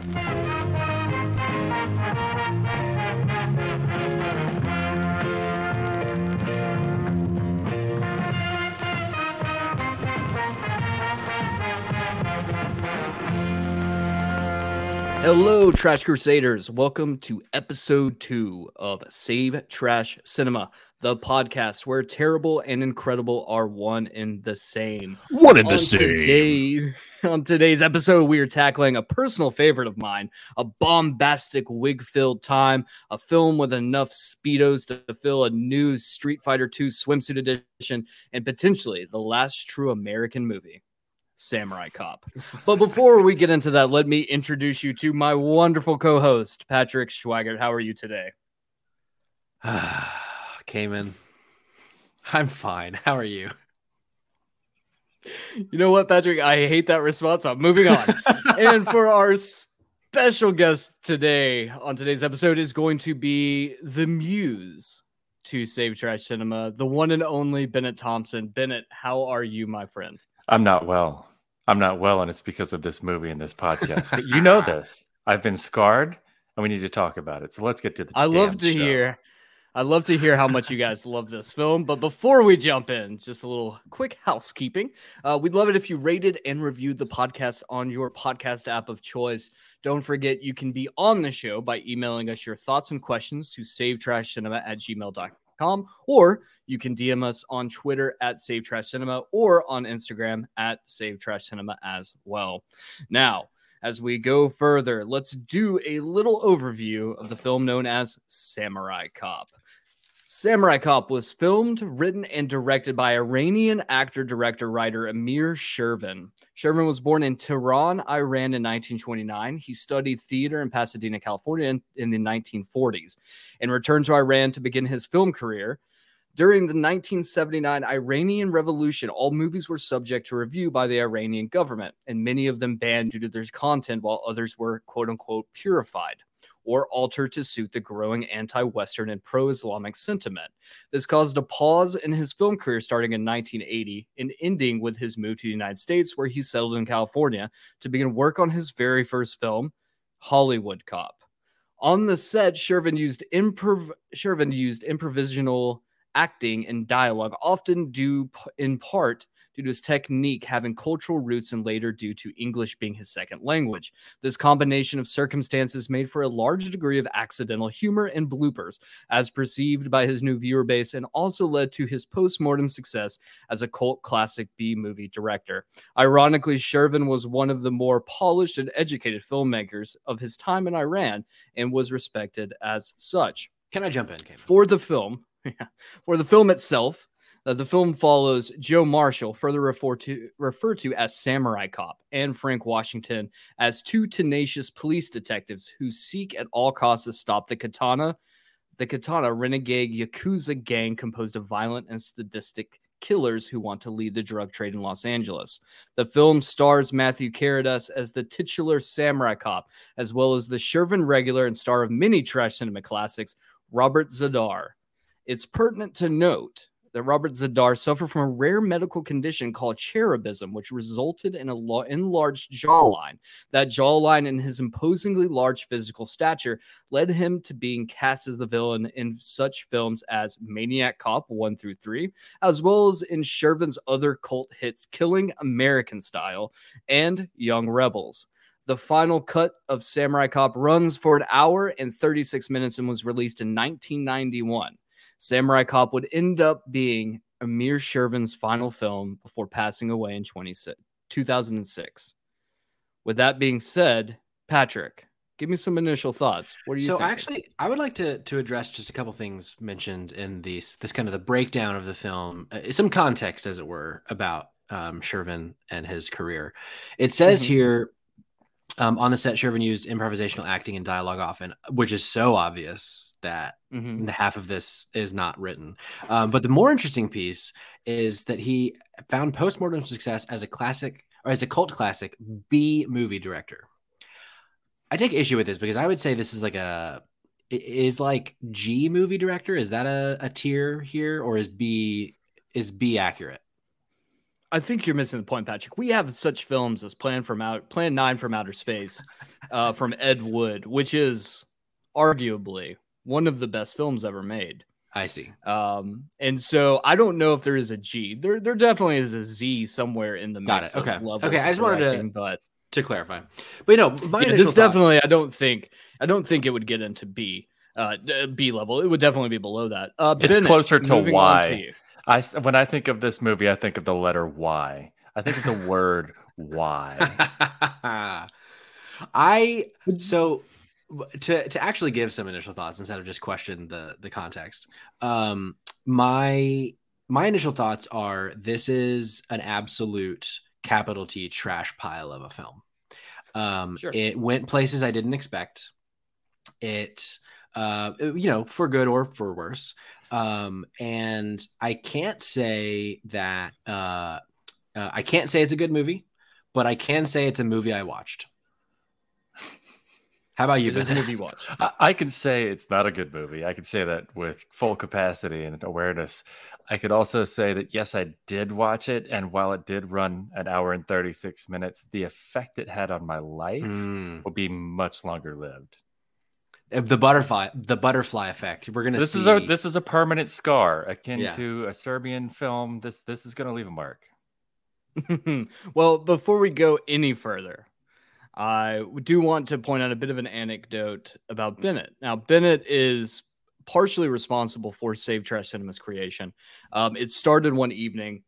Thank you. Hello, Trash Crusaders. Welcome to episode two of Save Trash Cinema, the podcast where terrible and incredible are one and the same. One and the same. Today's, on today's episode, we are tackling a personal favorite of mine, a bombastic wig filled time, a film with enough Speedos to fill a new Street Fighter II swimsuit edition, and potentially the last true American movie. Samurai Cop. But before we get into that, let me introduce you to my wonderful co-host, Patrick Schwaggart. How are you today? Cayman. I'm fine. How are you? You know what, Patrick? I hate that response. I'm moving on. and for our special guest today on today's episode is going to be the muse to Save Trash Cinema, the one and only Bennett Thompson. Bennett, how are you, my friend? I'm not well. I'm not well, and it's because of this movie and this podcast. But you know this. I've been scarred, and we need to talk about it. So let's get to the. I love to show. hear. I love to hear how much you guys love this film. But before we jump in, just a little quick housekeeping. Uh, we'd love it if you rated and reviewed the podcast on your podcast app of choice. Don't forget you can be on the show by emailing us your thoughts and questions to savetrashcinema at gmail.com or you can DM us on Twitter at Save Trash Cinema or on Instagram at Save Trash Cinema as well. Now, as we go further, let's do a little overview of the film known as Samurai Cop. Samurai Cop was filmed, written, and directed by Iranian actor, director, writer Amir Shervin. Shervin was born in Tehran, Iran in 1929. He studied theater in Pasadena, California in, the 1940s and returned to Iran to begin his film career. During the 1979 Iranian Revolution, all movies were subject to review by the Iranian government, and many of them banned due to their content, while others were quote unquote purified or altered to suit the growing anti Western and pro Islamic sentiment. This caused a pause in his film career starting in 1980 and ending with his move to the United States, where he settled in California to begin work on his very first film, Hollywood Cop. On the set, Shervin used improv Shervin used improvisational acting and dialogue, often due in part due to his technique having cultural roots and later due to English being his second language. This combination of circumstances made for a large degree of accidental humor and bloopers, as perceived by his new viewer base, and also led to his post-mortem success as a cult classic B movie director. Ironically, Shervin was one of the more polished and educated filmmakers of his time in Iran and was respected as such. Can I jump in, Cayman? For the film, for the film itself, uh, the film follows Joe Marshall, further referred to, referred to as Samurai Cop, and Frank Washington as two tenacious police detectives who seek at all costs to stop the Katana, the Katana renegade Yakuza gang composed of violent and sadistic killers who want to lead the drug trade in Los Angeles. The film stars Matthew Karedas as the titular samurai cop, as well as the Shervin regular and star of many trash cinema classics, Robert Z'Dar. It's pertinent to note that Robert Z'Dar suffered from a rare medical condition called cherubism, which resulted in a lo- enlarged jawline. That jawline and his imposingly large physical stature led him to being cast as the villain in such films as Maniac Cop 1 through 3, as well as in Shervin's other cult hits Killing American Style and Young Rebels. The final cut of Samurai Cop runs for an hour and 36 minutes and was released in 1991. Samurai Cop would end up being Amir Shervin's final film before passing away in 26 2006. With that being said, Patrick, give me some initial thoughts. What are you so thinking? actually, I would like to to address just a couple things mentioned in these this kind of the breakdown of the film, uh, some context, as it were, about um, Shervin and his career. It says Mhm. here um, on the set, Shervin used improvisational acting and dialogue often, which is so obvious that Mhm. half of this is not written. Um, but the more interesting piece is that he found postmortem success as a classic or as a cult classic B movie director. I take issue with this because I would say this is like a is like G movie director. Is that a, a tier here, or is B is B accurate? I think you're missing the point, Patrick. We have such films as Plan from Out, Plan Nine from Outer Space, uh, from Ed Wood, which is arguably one of the best films ever made. I see. Um, and so I don't know if there is a G. There, there definitely is a Z somewhere in the Got mix. it. Okay. Okay, I just wanted to- but To clarify, but you know, my yeah, this thoughts- definitely. I don't think. I don't think it would get into B. Uh, B level. It would definitely be below that. Uh, It's Bennett, closer to Y. to you. When I think of this movie, I think of the letter Y. I think of the word Y. I so to to actually give some initial thoughts instead of just question the the context. Um, my my initial thoughts are this is an absolute capital T trash pile of a film. Um, Sure. It went places I didn't expect. It, uh, you know, for good or for worse. Um, and I can't say that uh, uh, I can't say it's a good movie, but I can say it's a movie I watched. How about you? This movie watch. I, I can say it's not a good movie. I can say that with full capacity and awareness. I could also say that yes, I did watch it, and while it did run an hour and thirty six minutes, the effect it had on my life Mm. will be much longer lived. Uh, the butterfly, the butterfly effect. We're gonna This see. is a this is a permanent scar akin Yeah. to a Serbian film. This this is going to leave a mark. well, before we go any further, I do want to point out a bit of an anecdote about Bennett. Now, Bennett is partially responsible for Save Trash Cinema's creation. Um, it started one evening.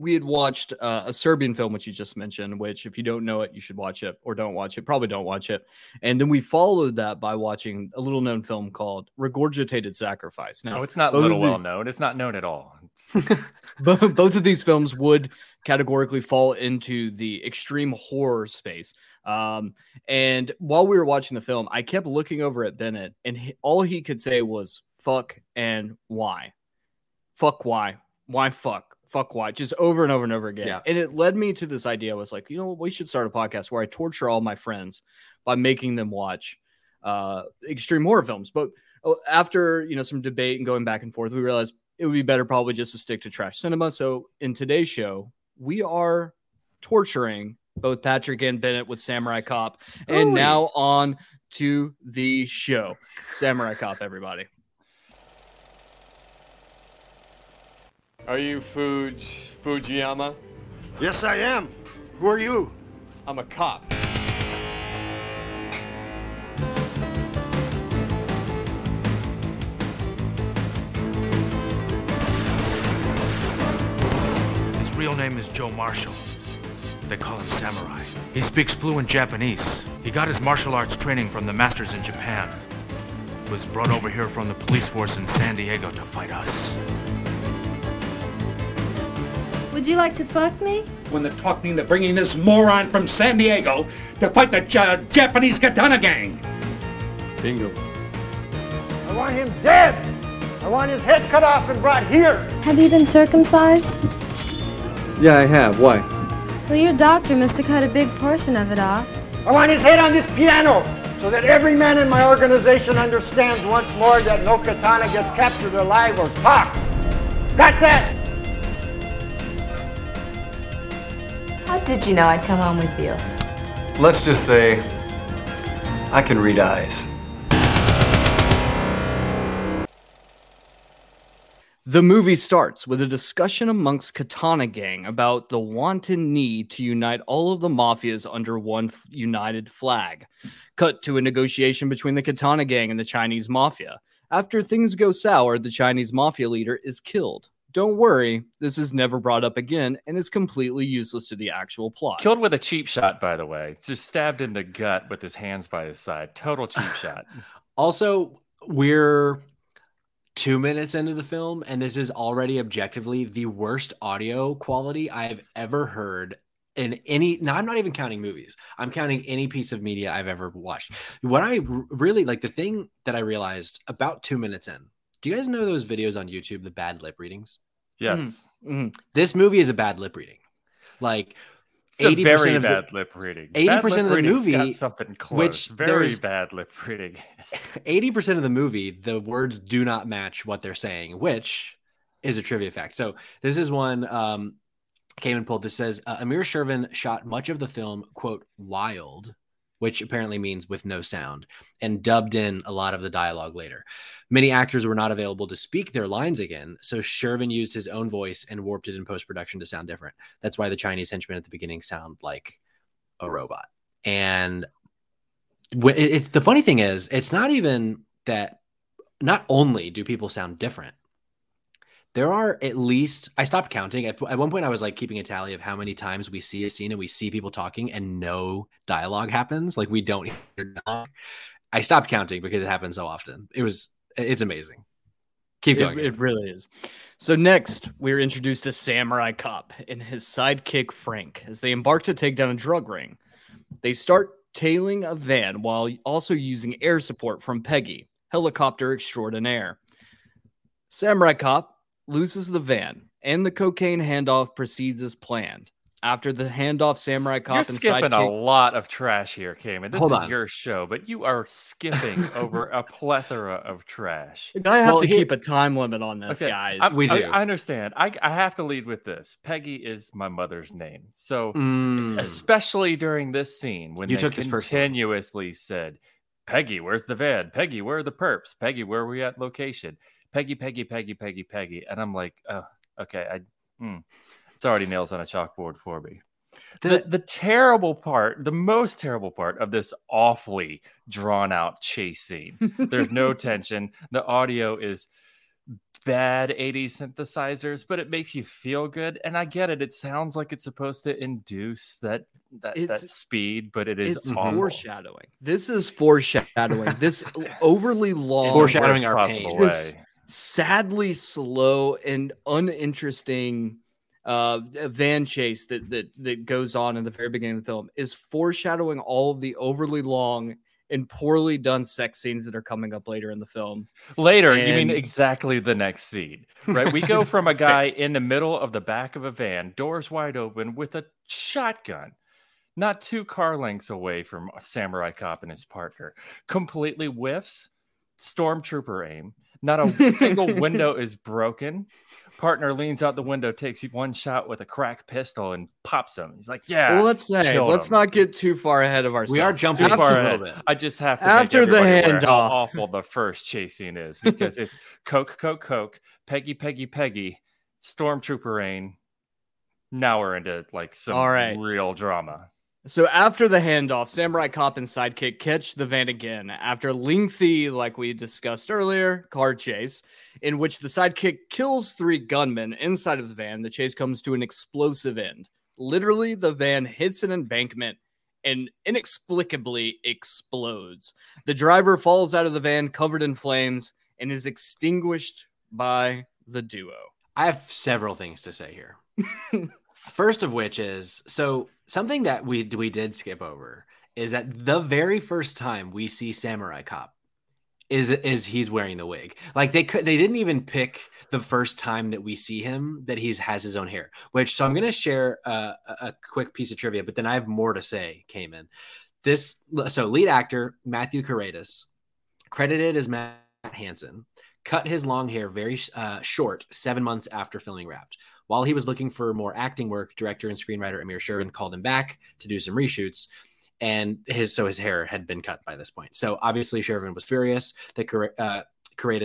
We had watched uh, a Serbian film, which you just mentioned, which, if you don't know it, you should watch it or don't watch it. Probably don't watch it. And then we followed that by watching a little known film called Regurgitated Sacrifice. Now, No, it's not both of little the- well known. It's not known at all. It's- Bo- both of these films would categorically fall into the extreme horror space. Um, and while we were watching the film, I kept looking over at Bennett, and he, all he could say was "fuck" and "why." Fuck why? Why fuck? Fuck why? Just over and over and over again. Yeah. And it led me to this idea. I was like, you know, what? we should start a podcast where I torture all my friends by making them watch uh, extreme horror films. But uh, after you know some debate and going back and forth, we realized it would be better probably just to stick to trash cinema. So in today's show, we are torturing both Patrick and Bennett with Samurai Cop. And Ooh. now on to the show. Samurai Cop, everybody. Are you Fuj Fujiyama? Yes, I am. Who are you? I'm a cop. His real name is Joe Marshall. They call him Samurai. He speaks fluent Japanese. He got his martial arts training from the masters in Japan. Was brought over here from the police force in San Diego to fight us. Would you like to fuck me? when they're talking to bringing this moron from San Diego to fight the Ja- Japanese katana gang. Bingo. I want him dead. I want his head cut off and brought here. Have you been circumcised? Yeah, I have. Why? Well, your doctor must have cut a big portion of it off. I want his head on this piano so that every man in my organization understands once more that no katana gets captured alive or talks. Got that? How did you know I'd come home with you? Let's just say I can read eyes. The movie starts with a discussion amongst Katana Gang about the wanton need to unite all of the mafias under one f- united flag. Cut to a negotiation between the Katana Gang and the Chinese mafia. After things go sour, the Chinese mafia leader is killed. Don't worry, this is never brought up again and is completely useless to the actual plot. Killed with a cheap shot, by the way. Just stabbed in the gut with his hands by his side. Total cheap shot. Also, we're two minutes into the film, and this is already objectively the worst audio quality I've ever heard in any. Now, I'm not even counting movies. I'm counting any piece of media I've ever watched. What i really like, the thing that I realized about two minutes in. Do you guys know those videos on YouTube, the bad lip readings? Yes. Mhm. This movie is a bad lip reading. Like It's 80% very of the- bad lip reading. 80% Bad lip of the reading's got movie, something close. which very there's- bad lip reading. 80% of the movie, the words do not match what they're saying, which is a trivia fact. So this is one um, came and pulled. This says uh, Amir Shervin shot much of the film, quote, wild which apparently means with no sound, and dubbed in a lot of the dialogue later. Many actors were not available to speak their lines again, so Shervin used his own voice and warped it in post production to sound different. That's why the Chinese henchmen at the beginning sound like a robot. And it's the funny thing is, it's not even that. Not only do people sound different, there are at least I stopped counting. At, at one point, I was like keeping a tally of how many times we see a scene and we see people talking and no dialogue happens. Like we don't hear dialogue. I stopped counting because it happens so often. It was it's amazing. Keep It, going. it really is. So next, we're introduced to Samurai Cop and his sidekick Frank as they embark to take down a drug ring. They start tailing a van while also using air support from Peggy, helicopter extraordinaire. Samurai Cop loses the van, and the cocaine handoff proceeds as planned. After the handoff, Samurai Cop You're and skipping a lot of trash here, Cayman. This Hold is on. your show, but you are skipping over a plethora of trash. I have Well, to here- keep a time limit on this, Okay, guys. I, We do. I understand. I, I have to lead with this. Peggy is my mother's name. So, Mm. especially during this scene when You they took this continuously said, Peggy, where's the van? Peggy, where are the perps? Peggy, where are we at location? Peggy, Peggy, Peggy, Peggy, Peggy. And I'm like, oh, okay. I, hmm. It's already nails on a chalkboard for me. The, the terrible part, the most terrible part of this awfully drawn out chase scene. There's no tension. The audio is bad 80s synthesizers, but it makes you feel good. And I get it. It sounds like it's supposed to induce that that, that speed, but it is it's awful. foreshadowing. This is foreshadowing. this overly long, Foreshadowing our pain. This- way. Sadly slow and uninteresting uh van chase that that that goes on in the very beginning of the film is foreshadowing all of the overly long and poorly done sex scenes that are coming up later in the film. Later, you mean exactly the next scene, right? We go from a guy in the middle of the back of a van, doors wide open, with a shotgun, not two car lengths away from a samurai cop and his partner, completely whiffs, stormtrooper aim. Not a single window is broken. Partner leans out the window, takes one shot with a crack pistol, and pops him. He's like, "Yeah." well, let's say let's him. not get too far ahead of ourselves. We are jumping too After- far ahead. bit. I just have to After the everybody aware how handoff. awful the first chase scene is because it's Coke, Coke, Coke, Peggy, Peggy, Peggy, Stormtrooper Rain. Now we're into like some All right. real drama. So after the handoff, Samurai Cop and Sidekick catch the van again after lengthy, like we discussed earlier, car chase in which the Sidekick kills three gunmen inside of the van. The chase comes to an explosive end. Literally, the van hits an embankment and inexplicably explodes. The driver falls out of the van covered in flames and is extinguished by the duo. I have several things to say here. First of which is so something that we we did skip over is that the very first time we see Samurai Cop is is he's wearing the wig. Like they could they didn't even pick the first time that we see him that he's has his own hair. Which so I'm gonna share uh, a, a quick piece of trivia, but then I have more to say. Cayman, this so lead actor Matthew Karedas, credited as Matt Hannon, cut his long hair very uh, short seven months after filming Wrapped. While he was looking for more acting work, director and screenwriter Amir Shervin called him back to do some reshoots, and his so his hair had been cut by this point. So obviously Shervin was furious that uh,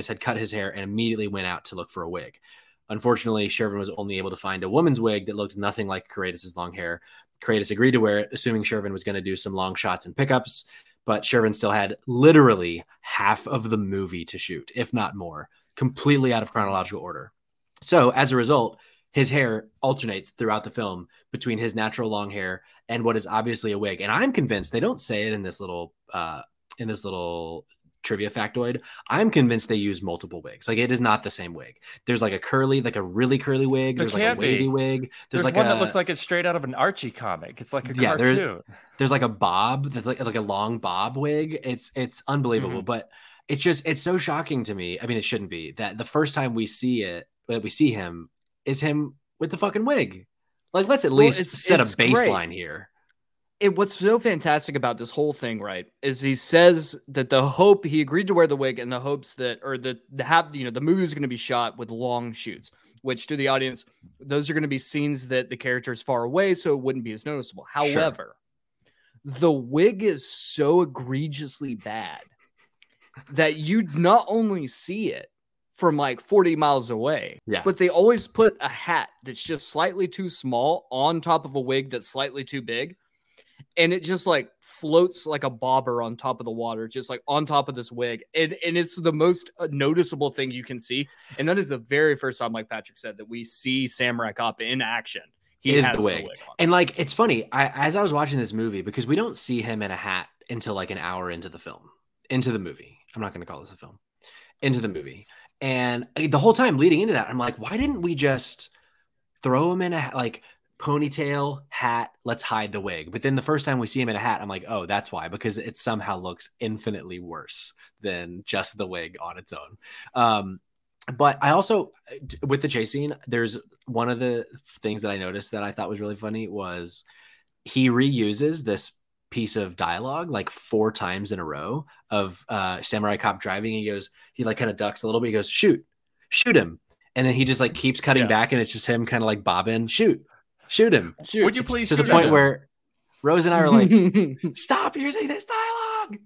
had cut his hair and immediately went out to look for a wig. Unfortunately, Shervin was only able to find a woman's wig that looked nothing like Karedas' long hair. Karedas agreed to wear it, assuming Shervin was going to do some long shots and pickups, but Shervin still had literally half of the movie to shoot, if not more, completely out of chronological order. So as a result, his hair alternates throughout the film between his natural long hair and what is obviously a wig. And I'm convinced they don't say it in this little uh in this little trivia factoid. I'm convinced they use multiple wigs. Like it is not the same wig. There's like a curly, like a really curly wig. There There's like a can't be. wavy wig. There's, There's, like one a, that looks like it's straight out of an Archie comic. It's like a Yeah, there's- cartoon. there's like a bob that's like like a long bob wig. It's it's unbelievable, but it's just it's so shocking to me. I mean, it shouldn't be that the first time we see it that we see him is him with the fucking wig. Like, let's at Well, least it's- set a it's great. baseline here. it, what's so fantastic about this whole thing, right, is he says that the hope he agreed to wear the wig in the hopes that, or that the have, you know, the movie was going to be shot with long shoots, which to the audience, those are going to be scenes that the character is far away, so it wouldn't be as noticeable. However, the wig is so egregiously bad that you not only see it from like 40 miles away, Yeah. but they always put a hat that's just slightly too small on top of a wig that's slightly too big. And it just like floats like a bobber on top of the water, just like on top of this wig. And, and it's the most uh, noticeable thing you can see. And that is the very first time, like Patrick said, that we see Samurai Cop in action. He is has the wig. on. And like it's funny, I as I was watching this movie, because we don't see him in a hat until like an hour into the film, into the movie. I'm not gonna call this a film. Into the movie. And the whole time leading into that, I'm like, why didn't we just throw him in a like ponytail, hat, let's hide the wig. But then the first time we see him in a hat, I'm like, oh, that's why, because it somehow looks infinitely worse than just the wig on its own. Um, but I also with the chase scene, there's one of the things that I noticed that I thought was really funny was he reuses this piece of dialogue like four times in a row of uh samurai cop driving he goes he like kind of ducks a little bit he goes shoot shoot him and then he just like keeps cutting Yeah. back and it's just him kind of like bobbing shoot shoot him Shoot. Would you It's please to the point him? where rose and i are like stop using this dialogue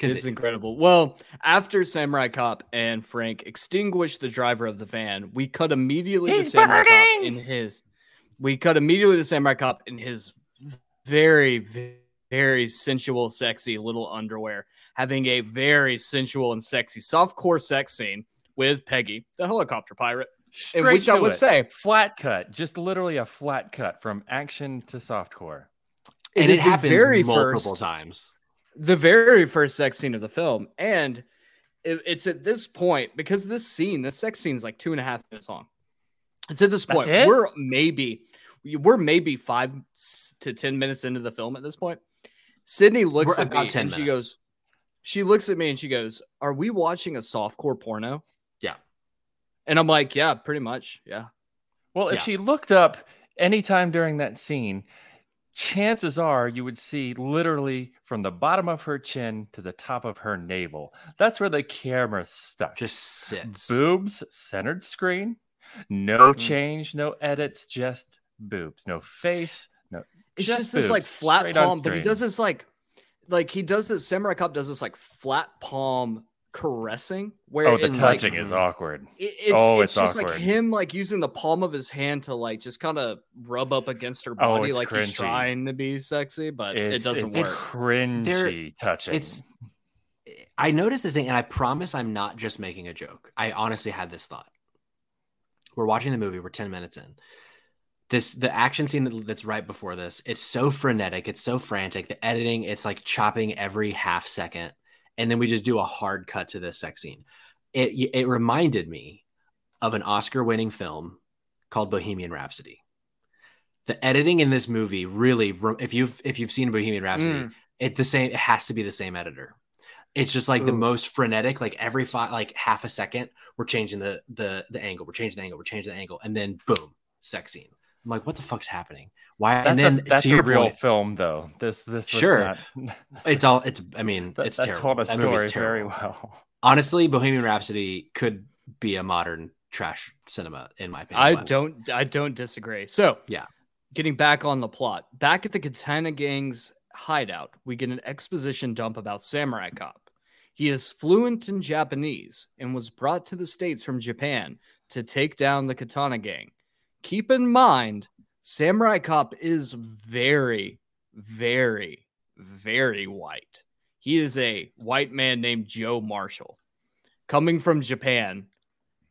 It's incredible. Well, after Samurai Cop and Frank extinguish the driver of the van, we cut immediately to He's Samurai Cop in his. We cut immediately to Samurai Cop in his very, very sensual, sexy little underwear, having a very sensual and sexy softcore sex scene with Peggy, the helicopter pirate. Straight which I would it. say flat cut, just literally a flat cut from action to softcore. and it it is happens very multiple first times the very first sex scene of the film. And it, it's at this point, because this scene, this sex scene is like two and a half minutes long. It's at this That's point, it? we're maybe we're maybe five to ten minutes into the film at this point. Sydney looks We're at me about 10 and she goes, she looks at me and she goes, Are we watching a softcore porno? Yeah. And I'm like, Yeah, pretty much. Yeah. Well, if Yeah. she looked up anytime during that scene, chances are you would see literally from the bottom of her chin to the top of her navel. That's where the camera stuck. just sits boobs, centered screen, no Mm. change, no edits, just boobs, no face, no. It's just, this boobs, like flat palm, but he does this like, like he does this. Samurai Cop does this like flat palm caressing, where Oh, the in, like, touching is mm-hmm. awkward. it- it's, Oh, it's, it's just like awkward. him like using the palm of his hand to like just kind of rub up against her Oh, body, it's like he's cringy. trying to be sexy, but it doesn't work. it's work. cringy touching. it's I noticed this thing, and I promise I'm not just making a joke. I honestly had this thought. We're watching the movie. We're ten minutes in. This the action scene that, that's right before this. It's so frenetic. It's so frantic. The editing. It's like chopping every half second, and then we just do a hard cut to this sex scene. It it reminded me of an Oscar-winning film called Bohemian Rhapsody. The editing in this movie really, if you've if you've seen Bohemian Rhapsody, Mm. it the same. It has to be the same editor. It's just like the most frenetic. Like every five, like half a second, we're changing the the the angle. We're changing the angle. We're changing the angle, and then boom, sex scene. I'm like, what the fuck's happening? Why? that's and then a, that's to a your real point, film, though. This this Sure. not- it's all. It's. I mean, that, it's that terrible. told a That story very terrible. well. Honestly, Bohemian Rhapsody could be a modern trash cinema, in my opinion. I but- don't I don't disagree. So Yeah. getting back on the plot, back at the Katana Gang's hideout, we get an exposition dump about Samurai Cop. He is fluent in Japanese and was brought to the States from Japan to take down the Katana Gang. Keep in mind, Samurai Cop is very, very, very white. He is a white man named Joe Marshall coming from Japan.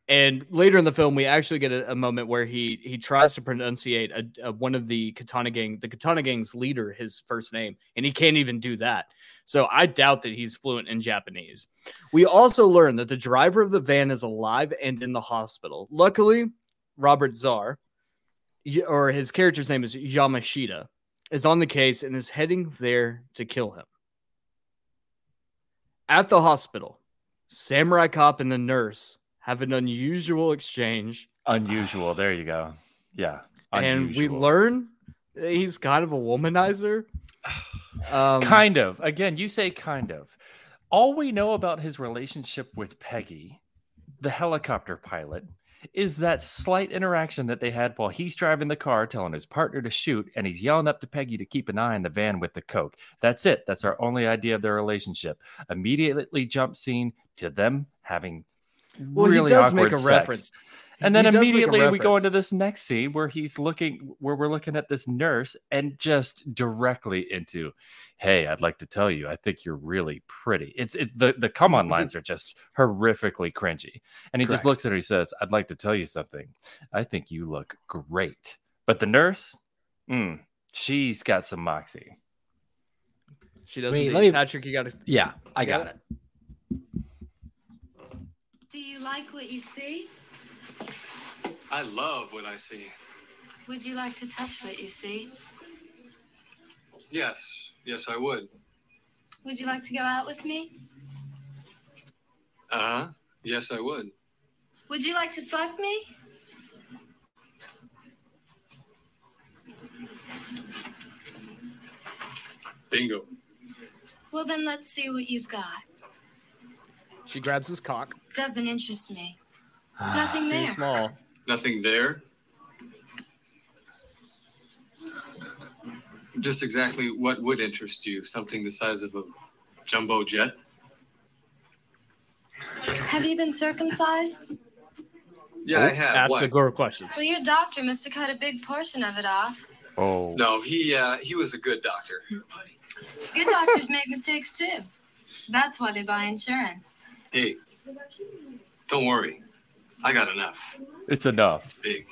And later in the film, we actually get a, a moment where he he tries to pronunciate a, a, one of the Katana Gang, the Katana Gang's leader, his first name, and he can't even do that. So I doubt that he's fluent in Japanese. We also learn that the driver of the van is alive and in the hospital. Luckily, Robert Z'Dar, or his character's name is Yamashita, is on the case and is heading there to kill him. At the hospital, Samurai Cop and the nurse have an unusual exchange, Unusual. There you go. Yeah. and we learn he's kind of a womanizer. Um, kind of. Again, you say kind of. All we know about his relationship with Peggy, the helicopter pilot, is that slight interaction that they had while he's driving the car, telling his partner to shoot, and he's yelling up to Peggy to keep an eye on the van with the coke. That's it. That's our only idea of their relationship. Immediately jump scene to them having Well, really he does awkward make a sex. reference. And then He does immediately we go into this next scene where he's looking, where we're looking at this nurse and just directly into, "Hey, I'd like to tell you, I think you're really pretty." It's it, the the come on lines are just horrifically cringy, and he just looks at her. He says, "I'd like to tell you something. I think you look great." But the nurse, mm, she's got some moxie. She does. Wait, indeed. let me- Patrick, you got it. Yeah, I got it. Do you like what you see? I love what I see. Would you like to touch what you see? Yes, yes, I would. Would you like to go out with me? Uh huh. Yes, I would. Would you like to fuck me? Bingo. Well, then let's see what you've got. She grabs his cock. Doesn't interest me. Nothing there. small. Nothing there. Just exactly what would interest you? Something the size of a jumbo jet? Have you been circumcised? Yeah, I have. Ask Why? the girl questions. Well, your doctor must have cut a big portion of it off. Oh, No, he uh, he was a good doctor. Good doctors make mistakes too. That's why they buy insurance. Hey, don't worry. I got enough. it's enough. It's big.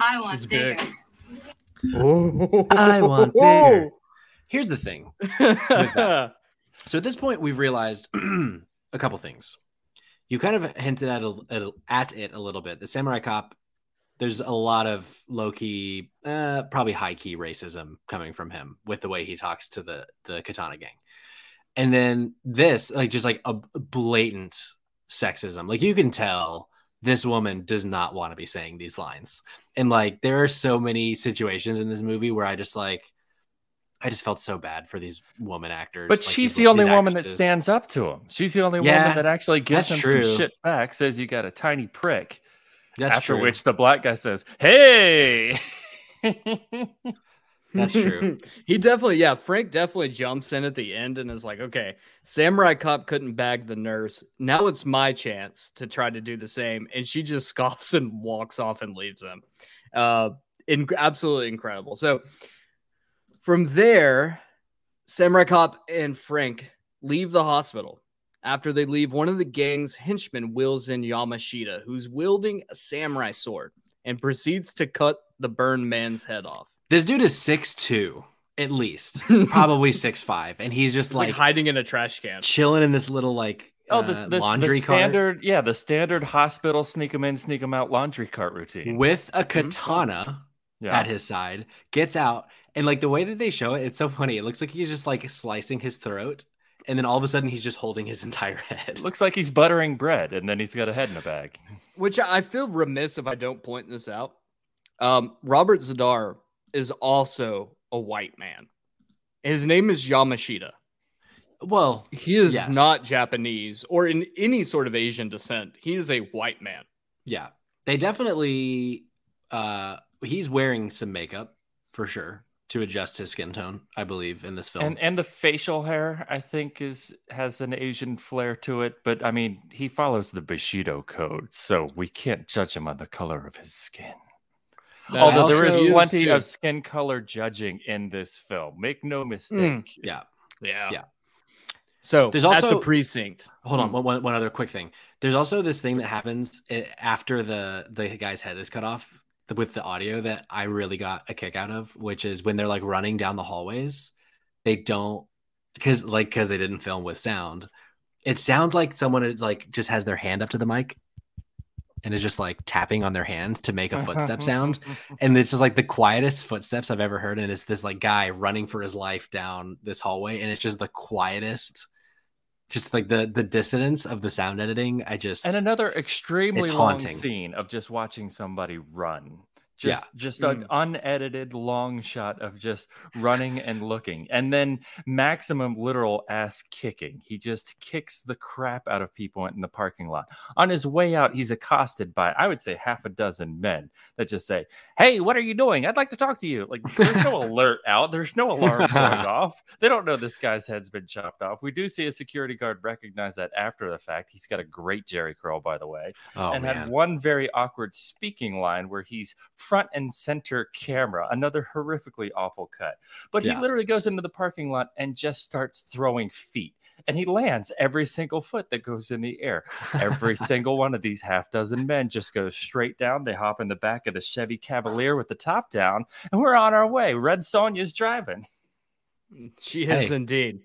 I want It's bigger. big. Oh, I want bigger. Here's the thing. So at this point, we've realized a couple things. You kind of hinted at, at, a- at it a little bit. The samurai cop, there's a lot of low key, uh, probably high key racism coming from him with the way he talks to the the katana gang. And then this, like, just like a blatant sexism. Like you can tell this woman does not want to be saying these lines. And like there are so many situations in this movie where I just like I just felt so bad for these woman actors. But like, she's these- the only woman that stands up to him. She's the only Yeah, woman that actually gives him true. some shit back. Says you got a tiny prick. That's After true. which the black guy says, "Hey." That's true. he definitely, yeah, Frank definitely jumps in at the end and is like, okay, Samurai Cop couldn't bag the nurse. Now it's my chance to try to do the same. And she just scoffs and walks off and leaves him. Uh, in- absolutely incredible. So from there, Samurai Cop and Frank leave the hospital. After they leave, one of the gang's henchmen wheels in Yamashita, who's wielding a samurai sword, and proceeds to cut the burned man's head off. This dude is six two at least, probably six five, and he's just like, like, hiding in a trash can. chilling in this little like Oh, this, uh, this laundry the cart standard, yeah, the standard hospital sneak him in, sneak him out laundry cart routine. with a katana Yeah. at his side. Gets out, and like the way that they show it, it's so funny. It looks like he's just like slicing his throat, and then all of a sudden he's just holding his entire head. Looks like he's buttering bread, and then he's got a head in a bag. Which I feel remiss if I don't point this out. Um, Robert Z'Dar is also a white man. His name is Yamashita. Well, He is Yes. not Japanese or in any sort of Asian descent. He is a white man. yeah, they definitely. uh He's wearing some makeup for sure to adjust his skin tone, I believe, in this film. And and the facial hair, I think, is has an Asian flair to it. But I mean, he follows the Bushido code, so we can't judge him on the color of his skin. That Although there also is is plenty too. of skin color judging in this film. Make no mistake. yeah. Yeah. Yeah. So There's at the precinct. Hold on, one, one, one, one other quick thing. There's also this thing that happens eh, after the the guy's head is cut off with the audio that I really got a kick out of, which is when they're like running down the hallways, they don't because like because they didn't film with sound. It sounds like someone is, like just has their hand up to the mic and is just like tapping on their hand to make a footstep sound. And this is like the quietest footsteps I've ever heard. And it's this like guy running for his life down this hallway, and it's just the quietest just like the the dissonance of the sound editing i just And another extremely long haunting. scene of just watching somebody run. Just Yeah. just an mm. unedited long shot of just running and looking. And then maximum literal ass kicking. He just kicks the crap out of people in the parking lot. On his way out he's accosted by i would say half a dozen men that just say hey what are you doing? I'd like to talk to you. Like there's no alert out. There's no alarm going off. They don't know this guy's head's been chopped off. We do see a security guard recognize that after the fact. He's got a great Jheri curl by the way Oh, and man. had one very awkward speaking line where he's front and center camera, another horrifically awful cut. But Yeah. he literally goes into the parking lot and just starts throwing feet. And he lands every single foot that goes in the air. Every single one of these half dozen men just goes straight down. They hop in the back of the Chevy Cavalier with the top down, and we're on our way. Red Sonja's driving. She is Hey. indeed.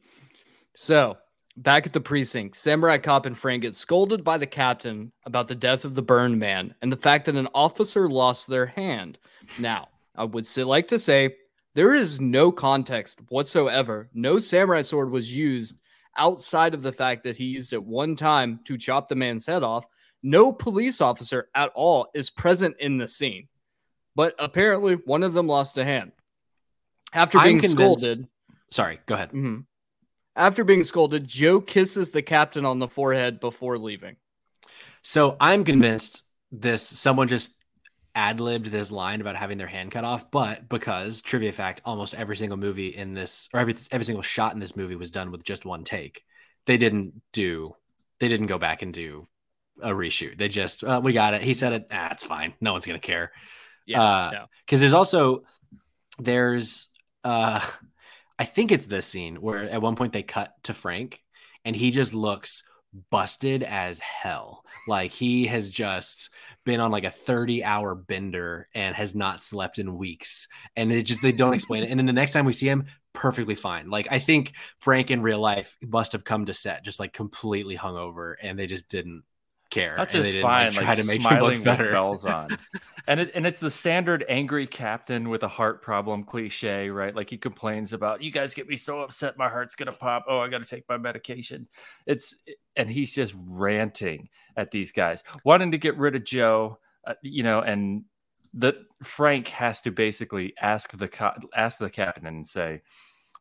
So, back at the precinct, Samurai Cop and Frank get scolded by the captain about the death of the burned man and the fact that an officer lost their hand. Now, I would like to say there is no context whatsoever. No samurai sword was used outside of the fact that he used it one time to chop the man's head off. No police officer at all is present in the scene. But apparently, one of them lost a hand. After being scolded, Sorry, go ahead. Mhm. After being scolded, Joe kisses the captain on the forehead before leaving. So I'm convinced this someone just ad libbed this line about having their hand cut off, but because trivia fact, almost every single movie in this or every every single shot in this movie was done with just one take. They didn't do they didn't go back and do a reshoot. They just uh, we got it. He said it. Ah, it's fine. No one's gonna care. Yeah, Uh, yeah. because there's also there's uh I think it's this scene where at one point they cut to Frank and he just looks busted as hell. Like he has just been on like a 30 hour bender and has not slept in weeks. And it just they don't explain it. And then the next time we see him, perfectly fine. Like I think Frank in real life must have come to set just like completely hungover and they just didn't care. They just didn't, fine, like, like, to make smiling look better. with bells on, and it and it's the standard angry captain with a heart problem cliche, right? Like he complains about you guys get me so upset, my heart's gonna pop. Oh, I got to take my medication. It's and he's just ranting at these guys, wanting to get rid of Joe, uh, you know, and the Frank has to basically ask the co- ask the captain and say.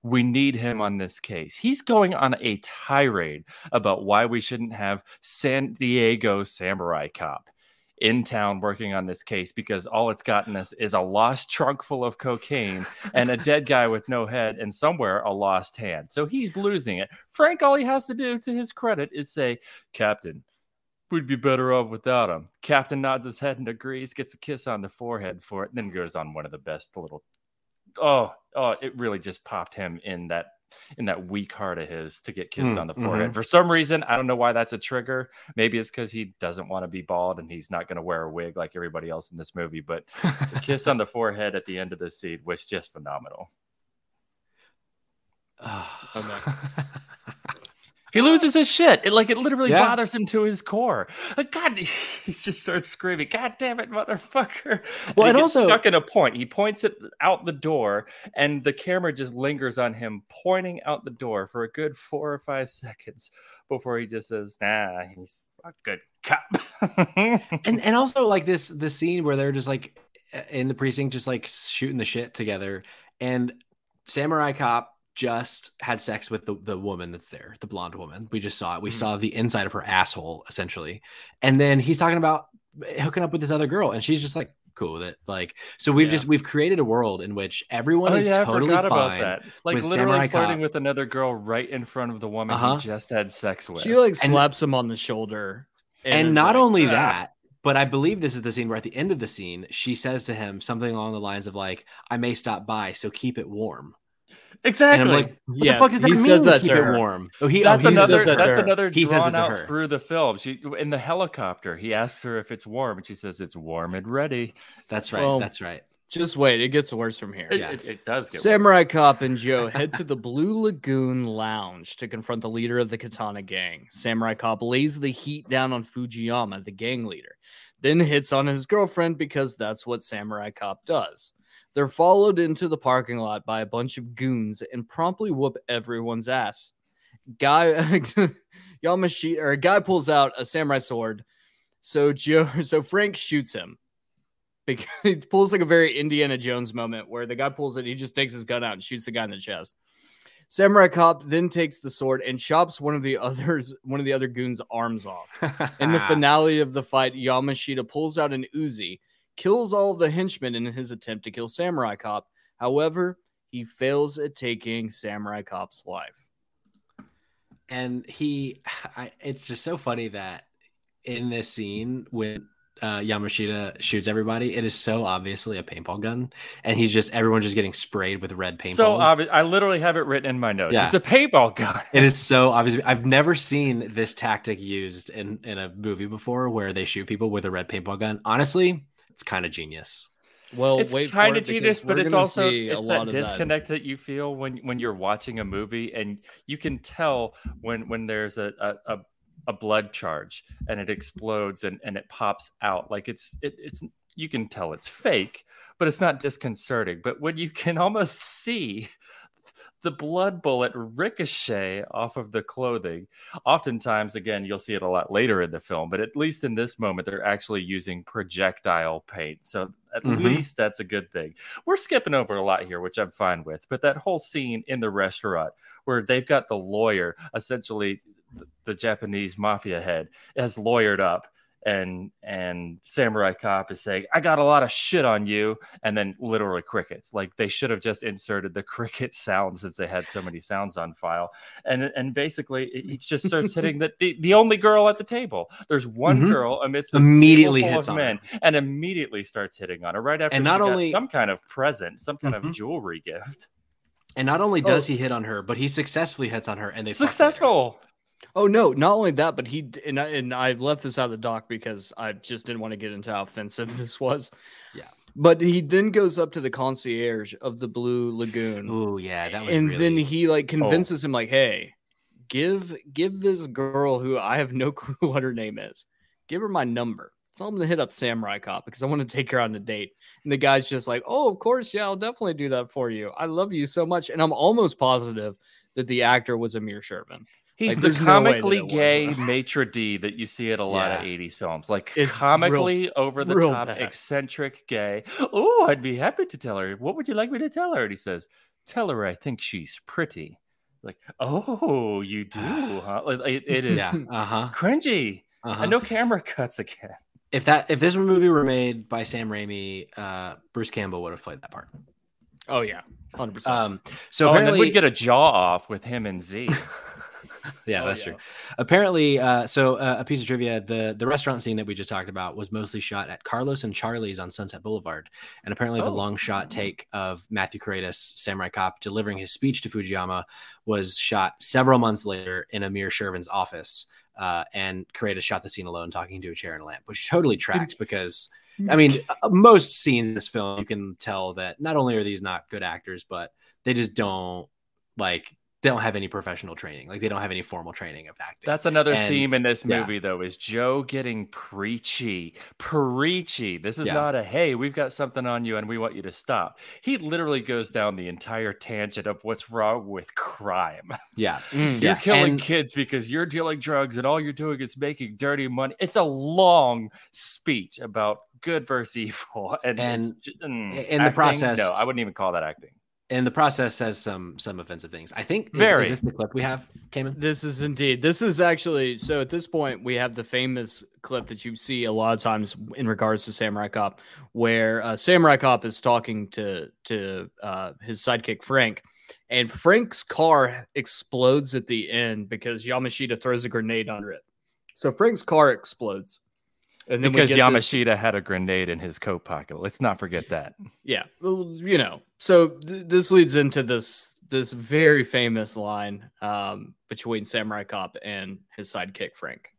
We need him on this case. He's going on a tirade about why we shouldn't have San Diego Samurai Cop in town working on this case because all it's gotten us is a lost trunk full of cocaine and a dead guy with no head and somewhere a lost hand. So he's losing it. Frank, all he has to do to his credit is say, Captain, we'd be better off without him. Captain nods his head and agrees, gets a kiss on the forehead for it, then goes on one of the best little oh, oh, it really just popped him in that in that weak heart of his to get kissed Mm, on the forehead. mhm. For some reason, I don't know why that's a trigger. Maybe it's because he doesn't want to be bald and he's not going to wear a wig like everybody else in this movie. But the kiss on the forehead at the end of the scene was just phenomenal. He loses his shit. It like it literally Yeah. bothers him to his core. Like God, he just starts screaming, "God damn it, motherfucker!" Well, and gets also- stuck in a point. He points it out the door, and the camera just lingers on him pointing out the door for a good four or five seconds before he just says, "Nah, he's a good cop." and and also like this the scene where they're just like in the precinct just like shooting the shit together and samurai cop just had sex with the, the woman that's there the blonde woman we just saw it we saw the inside of her asshole essentially and then he's talking about hooking up with this other girl and she's just like cool with it like so we've Yeah. just we've created a world in which everyone oh is yeah, totally I forgot fine about that. Like with literally Samurai flirting Cop. with another girl right in front of the woman Uh-huh. he just had sex with. She like And- slaps him on the shoulder. and is not like, only "Ah." that but i believe this is the scene where at the end of the scene she says to him something along the lines of like i may stop by so keep it warm exactly. and i'm like what Yeah, the fuck does that he mean says that keep to it her. warm oh he, oh, that's oh, he another. that That's her. another He says drawn it to out her. through the film. She in the helicopter. He asks her if it's warm, and she says it's warm and ready. that's right Well, that's right Just wait, it gets worse from here. It, Yeah. it, it does get. Samurai Cop and Joe head to the Blue Lagoon Lounge to confront the leader of the Katana gang. Samurai Cop lays the heat down on Fujiyama, the gang leader, then hits on his girlfriend because that's what Samurai Cop does. They're followed into the parking lot by a bunch of goons and promptly whoop everyone's ass. Guy Yamashi or a guy pulls out a samurai sword. So Joe so Frank shoots him. because he pulls like a very Indiana Jones moment where the guy pulls it, he just takes his gun out and shoots the guy in the chest. Samurai cop then takes the sword and chops one of the others, one of the other goons' arms off. in the finale of the fight, Yamashita pulls out an Uzi, kills all of the henchmen in his attempt to kill Samurai Cop. However, he fails at taking Samurai Cop's life. and he I, it's just so funny that in this scene when uh, Yamashita shoots everybody, it is so obviously a paintball gun, and he's just everyone just getting sprayed with red paintballs. So obvious. I literally have it written in my notes. Yeah. It's a paintball gun. It is so obvious. I've never seen this tactic used in in a movie before, where they shoot people with a red paintball gun. Honestly, it's kind of genius. Well, it's kind of genius, but it's also it's lot that of that. disconnect that you feel when when you're watching a movie and you can tell when when there's a a, a, a blood charge and it explodes and, and it pops out like it's it, it's you can tell it's fake but it's not disconcerting but when you can almost see the blood bullet ricochet off of the clothing. Oftentimes, again, you'll see it a lot later in the film, but at least in this moment, they're actually using projectile paint. So at Mhm. least that's a good thing. We're skipping over a lot here, which I'm fine with. But that whole scene in the restaurant where they've got the lawyer, essentially the, the Japanese mafia head, has lawyered up. And and Samurai Cop is saying, "I got a lot of shit on you," and then literally crickets. Like they should have just inserted the cricket sound since they had so many sounds on file. And and basically, it, he just starts hitting the, the the only girl at the table. There's one Mhm. girl amidst Immediately hits of on her. and immediately starts hitting on her right after And not only- some kind of present, some kind Mhm. of jewelry gift. And not only does Oh. he hit on her, but he successfully hits on her, and they. Successful. Oh no! Not only that, but he and I, and I left this out of the doc because I just didn't want to get into how offensive this was. Yeah. But he then goes up to the concierge of the Blue Lagoon, Oh yeah, that was and really. then he like Oh. convinces him like, "Hey, give give this girl who I have no clue what her name is, give her my number. Tell him to hit up Samurai Cop because I want to take her on a date." And the guy's just like, "Oh, of course, yeah, I'll definitely do that for you. I love you so much." And I'm almost positive that the actor was Amir Shervin. He's Like, the there's no comically gay maitre d that you see at a lot of 80s films. Like It's comically over the top, bad. eccentric gay. Oh, I'd be happy to tell her. What would you like me to tell her? And he says, Tell her I think she's pretty. Like, oh, you do, huh? It, it is yeah, uh huh. cringy. Uh-huh. And no camera cuts again. If that if this movie were made by Sam Raimi, uh, Bruce Campbell would have played that part. Oh yeah, hundred percent. Um, so oh, and then we'd get a jaw off with him and Z. yeah, Oh, that's yeah. true. Apparently, uh, so uh, a piece of trivia: the the restaurant scene that we just talked about was mostly shot at Carlos and Charlie's on Sunset Boulevard, and apparently the Oh. long shot take of Matthew Karedas, Samurai Cop, delivering his speech to Fujiyama was shot several months later in Amir Shervin's office. Uh, and Karedas shot the scene alone, talking to a chair and a lamp, which totally tracks because I mean, uh, most scenes in this film, you can tell that not only are these not good actors, but they just don't like they don't have any professional training. Like they don't have any formal training of acting. That's another And- theme in this yeah. movie, though, is Joe getting preachy. Preachy. This is Yeah. not a hey, we've got something on you and we want you to stop. He literally goes down the entire tangent of what's wrong with crime. yeah, Mm. You're Yeah, killing and- kids because you're dealing drugs and all you're doing is making dirty money. It's a long speech about good versus evil. And, And mm, in the process- no, I wouldn't even call that acting. And the process says some some offensive things. I think is, Very. is this the clip we have, Cayman? This is indeed. This is actually so. At this point, we have the famous clip that you see a lot of times in regards to Samurai Cop, where uh, Samurai Cop is talking to to uh, his sidekick Frank, and Frank's car explodes at the end because Yamashita throws a grenade under it. So Frank's car explodes, and then Because get this- Yamashita had a grenade in his coat pocket. Let's not forget that. yeah, well, you know. So th- this leads into this this very famous line um, between Samurai Cop and his sidekick Frank.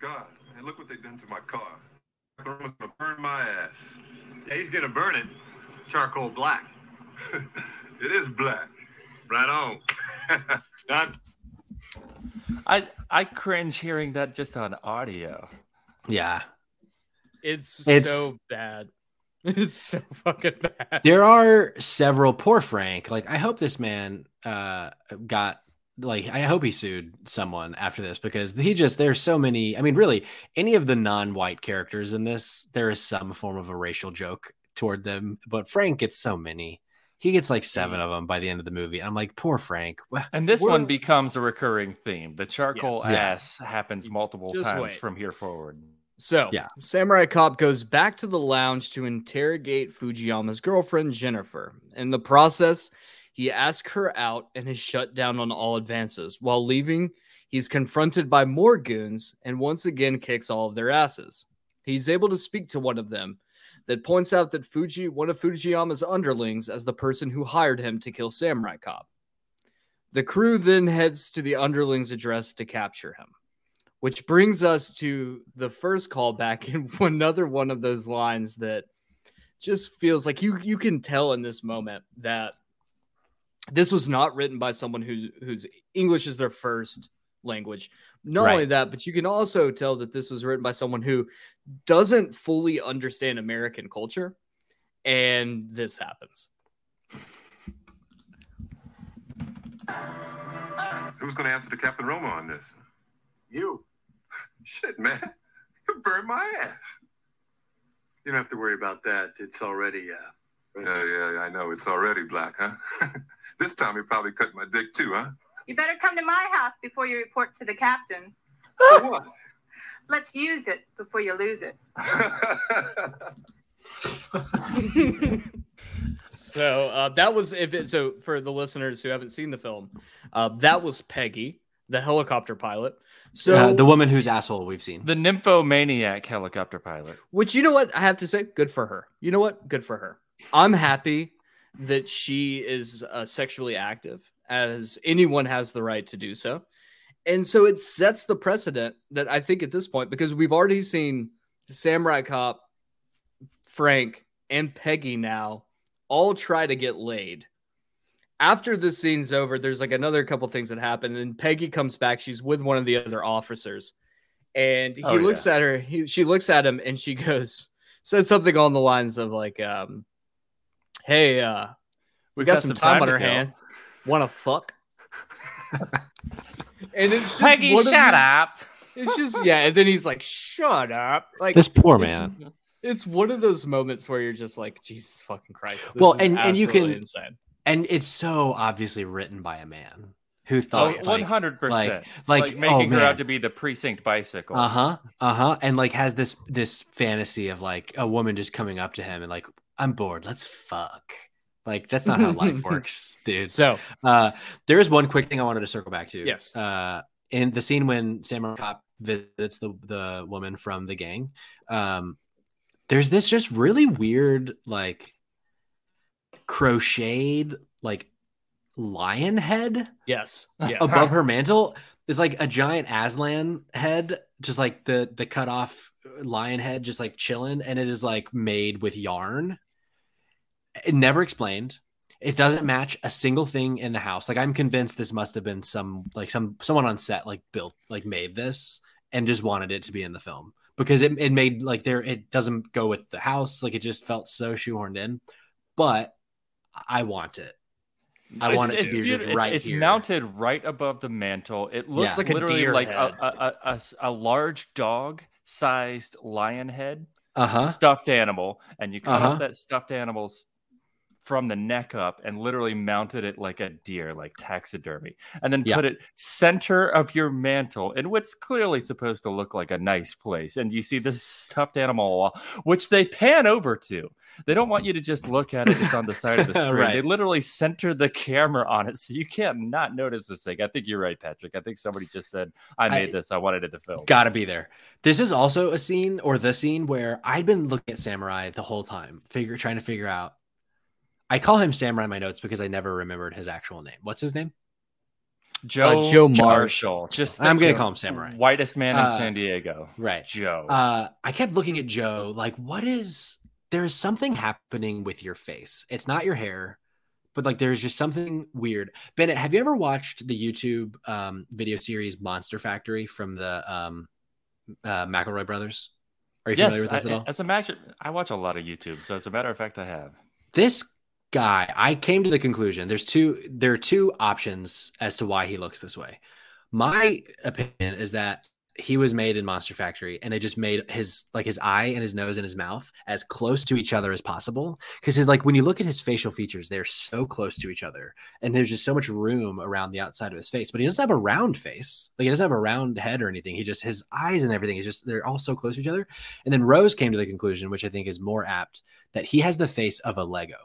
God, and look what they've done to my car. Thermal's gonna burn my ass. Yeah, he's gonna burn it. Charcoal black. It is black. Right on. Done. I I cringe hearing that just on audio. Yeah, It's, It's- so bad. It's so fucking bad. there are several. Poor Frank. Like I hope this man uh got like I hope he sued someone after this because he just there's so many. I mean, really, any of the non-white characters in this, there is some form of a racial joke toward them. But Frank gets so many. He gets like seven of them by the end of the movie. I'm like, poor Frank. And this We're- one becomes a recurring theme. The charcoal Yes. Yeah. ass happens multiple Just times wait. from here forward. So, Yeah. Samurai Cop goes back to the lounge to interrogate Fujiyama's girlfriend, Jennifer. In the process, he asks her out and is shut down on all advances. While leaving, he's confronted by more goons and once again kicks all of their asses. He's able to speak to one of them that points out that Fuji, one of Fujiyama's underlings, as the person who hired him to kill Samurai Cop. The crew then heads to the underling's address to capture him which brings us to the first callback in another one of those lines that just feels like you you can tell in this moment that this was not written by someone who whose English is their first language. Not only that, but you can also tell that this was written by someone who doesn't fully understand American culture, and this happens. Who's going to answer to Captain Roma on this? You. Shit, man. you burn my ass. You don't have to worry about that. It's already, uh, Yeah, yeah, yeah, I know. It's already black, huh? this time he probably cut my dick too, huh? You better come to my house before you report to the captain. What? Let's use it before you lose it. So uh, that was if it, so for the listeners who haven't seen the film, uh, that was Peggy, the helicopter pilot. So Uh, the woman whose asshole we've seen. The nymphomaniac helicopter pilot. Which you know what I have to say, good for her. You know what, good for her. I'm happy that she is uh, sexually active, as anyone has the right to do so, and so it sets the precedent that I think at this point because we've already seen Samurai Cop, Frank, and Peggy now all try to get laid. After the scene's over, there's like another couple things that happen, and Peggy comes back. She's with one of the other officers, and he Oh, looks at her. He, she looks at him, and she goes, says something on the lines of like, um, "Hey, uh, we got, some, time, on to our hand. Want to fuck?" and it's just Peggy, one of shut the- up. It's just yeah, and then he's like, "Shut up!" Like This poor man. It's one of those moments where you're just like, Jesus fucking Christ. this well, is and and you absolutely can, insane. And it's so obviously written by a man who Oh, thought like- one hundred percent. like, Like like, making oh, her man. out to be the precinct bicycle. Uh huh. Uh huh. And like has this this fantasy of like a woman just coming up to him and like, I'm bored. Let's fuck. Like that's not how life works, dude. So uh, there is one quick thing I wanted to circle back to. Yes. Uh, in the scene when Samurai Cop visits the the woman from the gang, um, there's this just really weird like crocheted like lion head yes, yes. above her mantle is like a giant Aslan head, just like the the cut off lion head, just like chilling, and it is like made with yarn. It never explained. It doesn't match a single thing in the house. Like I'm convinced this must have been some like some someone on set like built like made this and just wanted it to be in the film because it, it made like there it doesn't go with the house like it just felt so shoehorned in. But I want it. I want it to be beautiful. just It's- right it's, here. mounted right above the mantle. It looks Yeah. like a literally deer like a, head. a, a- a s- a large dog-sized lion head Uh huh. stuffed animal, and you cut Uh-huh. off that stuffed animal's from the neck up and literally mounted it like a deer, like taxidermy, and then Yeah. put it center of your mantle in what's clearly supposed to look like a nice place. And you see this stuffed animal wall, which they pan over to. They don't want you to just look at it; it's on the side of the screen. Right. They literally center the camera on it, so you can't not notice this thing. I think you're right, Patrick. I think somebody just said, "I made I- this. I wanted it to film." Gotta be there. This is also a scene or the scene where I'd been looking at Samurai the whole time, figure trying to figure out. I call him Samurai in my notes because I never remembered his actual name. What's his name? Joe, Uh, Joe Marshall. Just I'm think gonna call him Samurai. Whitest man in Uh, San Diego. Right. Joe. Uh, I kept looking at Joe like, what is? There is something happening with your face. It's not your hair, but like there's just something weird. Bennett, have you ever watched the YouTube um, video series Monster Factory from the um, uh, McElroy brothers? Are you yes, familiar with that I- at all? as a matter, I watch a lot of YouTube, so as a matter of fact, I have. this guy, I came to the conclusion there's two there are two options as to why he looks this way. My opinion is that he was made in Monster Factory and they just made his like his eye and his nose and his mouth as close to each other as possible. Because his like when you look at his facial features they're so close to each other and there's just so much room around the outside of his face but he doesn't have a round face. Like he doesn't have a round head or anything. He just his eyes and everything is just they're all so close to each other. And then Rose came to the conclusion which I think is more apt that he has the face of a Lego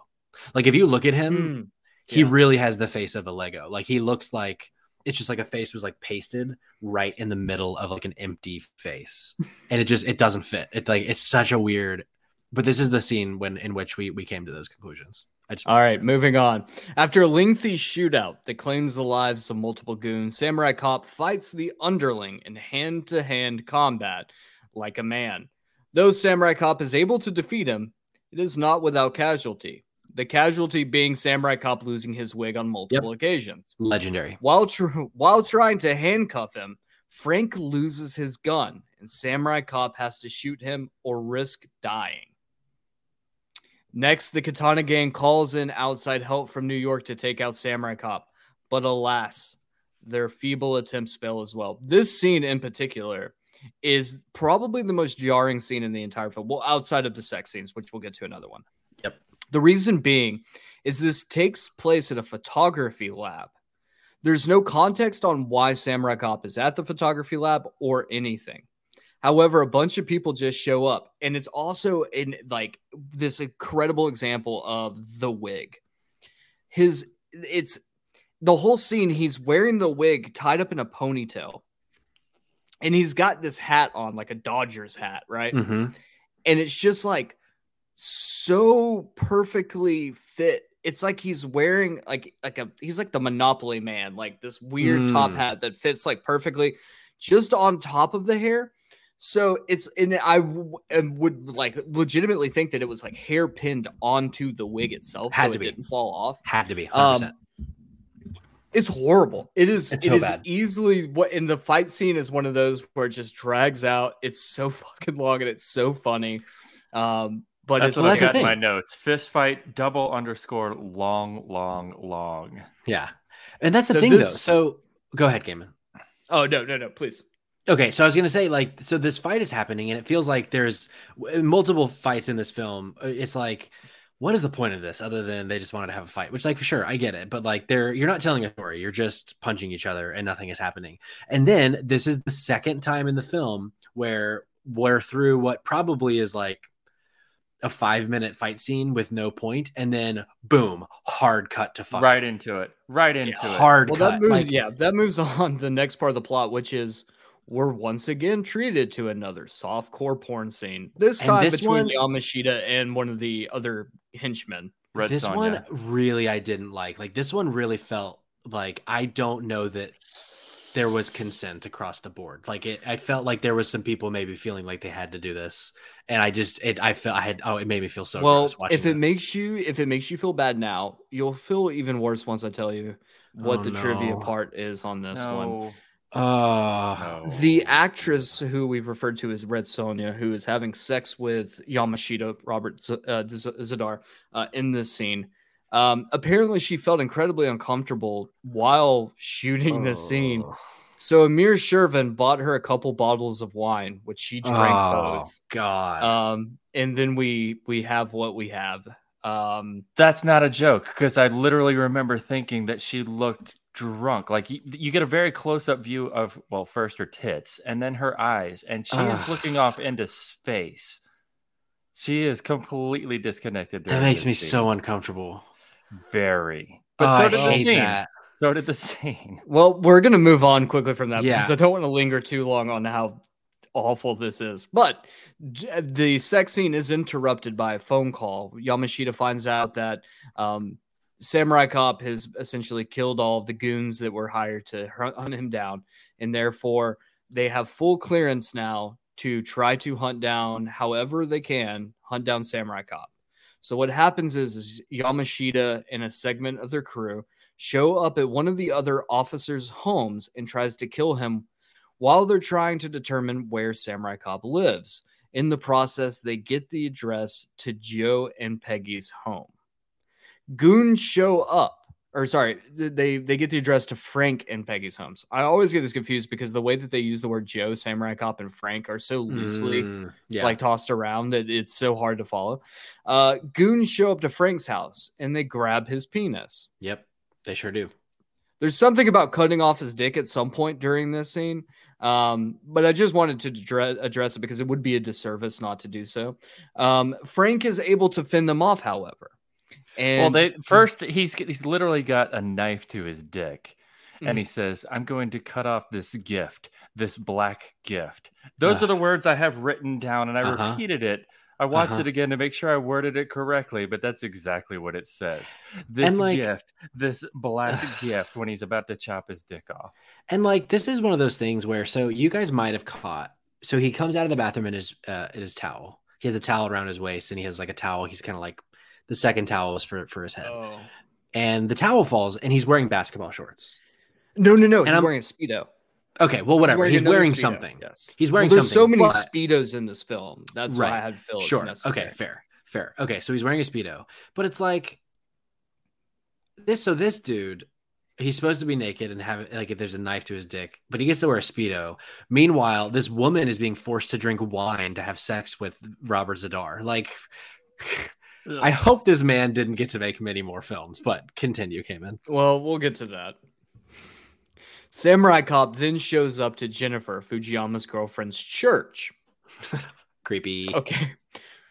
like if you look at him Mm, he yeah. really has the face of a Lego like he looks like it's just like a face was like pasted right in the middle of like an empty face and it just it doesn't fit it's like it's such a weird but this is the scene when in which we we came to those conclusions All right, moving on. After a lengthy shootout that claims the lives of multiple goons, Samurai Cop fights the underling in hand to hand combat like a man. Though Samurai Cop is able to defeat him, it is not without casualty. The casualty being Samurai Cop losing his wig on multiple occasions. legendary While, tr- while trying to handcuff him, Frank loses his gun, and Samurai Cop has to shoot him or risk dying. Next, the Katana Gang calls in outside help from New York to take out Samurai Cop, but alas, their feeble attempts fail as well. This scene in particular is probably the most jarring scene in the entire film, well, outside of the sex scenes, which we'll get to another one. The reason being is this takes place at a photography lab. There's no context on why Samurai Cop is at the photography lab or anything. However, a bunch of people just show up, and it's also in like this incredible example of the wig. His it's the whole scene. He's wearing the wig tied up in a ponytail, and he's got this hat on, like a Dodgers hat, right? Mhm. and it's just like so perfectly fit. It's like he's wearing like like a he's like the Monopoly man, like this weird top Mm. hat that fits like perfectly just on top of the hair. So it's and I w- and would like legitimately think that it was like hair pinned onto the wig itself, Had so to it be. didn't fall off. had to be 100%. Um, it's horrible. It is. It's It so is bad. easily what in the fight scene is one of those where it just drags out. It's so fucking long and it's so funny. Um, but That's it's what I that's the got in my notes. Fist fight, double underscore, long, long, long. yeah and that's the So thing though so go ahead Cayman. oh no no no please. Okay, so I was gonna say like so this fight is happening and it feels like there's multiple fights in this film. Uh, It's like what is the point of this other than they just wanted to have a fight? Which like for sure I get it, but like they're you're not telling a story. You're just punching each other and nothing is happening. And then this is the second time in the film where we're through what probably is like a five minute fight scene with no point, and then boom, hard cut to fuck Right into it. Right into it. hard Well, cut. that moves. like, yeah, that moves on the next part of the plot, which is we're once again treated to another soft core porn scene. This time this between one- Yamashita and one of the other henchmen. Red this Sonja. one really I didn't like. Like this one really felt like I don't know that there was consent across the board. Like it, I felt like there was some people maybe feeling like they had to do this, and I just it I felt I had oh it made me feel so well, gross watching if it this. makes you if it makes you feel bad now, you'll feel even worse once I tell you what Oh, the trivia part is on this one. no. Oh, no. The actress who we've referred to as Red Sonja, who is having sex with Yamashita, Robert Z- uh, Z- Z'Dar, uh, in this scene, um, apparently she felt incredibly uncomfortable while shooting the scene. Oh. So Amir Shervin bought her a couple bottles of wine, which she drank Oh, both. God. Um, and then we we have what we have. Um, That's not a joke because I literally remember thinking that she looked drunk. Like you, you get a very close up view of, well, first her tits and then her eyes, and she is looking off into space. She is completely disconnected. that makes me scene. so uncomfortable. Very. But Oh, so I did the scene. that. So did the scene. Well, we're gonna move on quickly from that Yeah. because I don't want to linger too long on how awful this is. But the sex scene is interrupted by a phone call. Yamashita finds out that um, Samurai Cop has essentially killed all of the goons that were hired to hunt hunt him down, and therefore they have full clearance now to try to hunt down, however they can, hunt down Samurai Cop. So what happens is, is Yamashita and a segment of their crew show up at one of the other officers' homes and tries to kill him while they're trying to determine where Samurai Cop lives. In the process, they get the address to Joe and Peggy's home. Goons show up, or sorry, they they get the address to Frank and Peggy's homes. I always get this confused because the way that they use the word Joe, Samurai Cop, and Frank are so loosely Mm, yeah. like tossed around that it's so hard to follow. Uh, goons show up to Frank's house and they grab his penis. Yep, they sure do. There's something about cutting off his dick at some point during this scene. Um, but I just wanted to dre- address it because it would be a disservice not to do so. Um, Frank is able to fend them off, however. And well, they first he's he's literally got a knife to his dick, Mhm. and he says, "I'm going to cut off this gift, this black gift." Those Ugh. are the words I have written down, and I Uh-huh. repeated it. I watched Uh-huh. it again to make sure I worded it correctly, but that's exactly what it says. This like- gift, this black gift, when he's about to chop his dick off. And like this is one of those things where so you guys might have caught. So he comes out of the bathroom in his uh, in his towel. He has a towel around his waist, and he has like a towel. He's kind of like the second towel is for for his head, oh. and the towel falls, and he's wearing basketball shorts. no, no, no, And he's I'm- wearing a speedo. Okay, well, whatever. He's another wearing something. Yes, He's wearing Well, there's so many but- speedos in this film. That's why I Right. had feel it's Sure. necessary. Okay. Fair. Fair. Okay. So he's wearing a speedo, but it's like this. So this dude, he's supposed to be naked and have like if there's a knife to his dick, but he gets to wear a speedo. Meanwhile, this woman is being forced to drink wine to have sex with Robert Z'Dar. Like, I hope this man didn't get to make many more films. But continue, Cayman. Well, we'll get to that. Samurai Cop then shows up to Jennifer, Fujiyama's girlfriend's church. Creepy. Okay.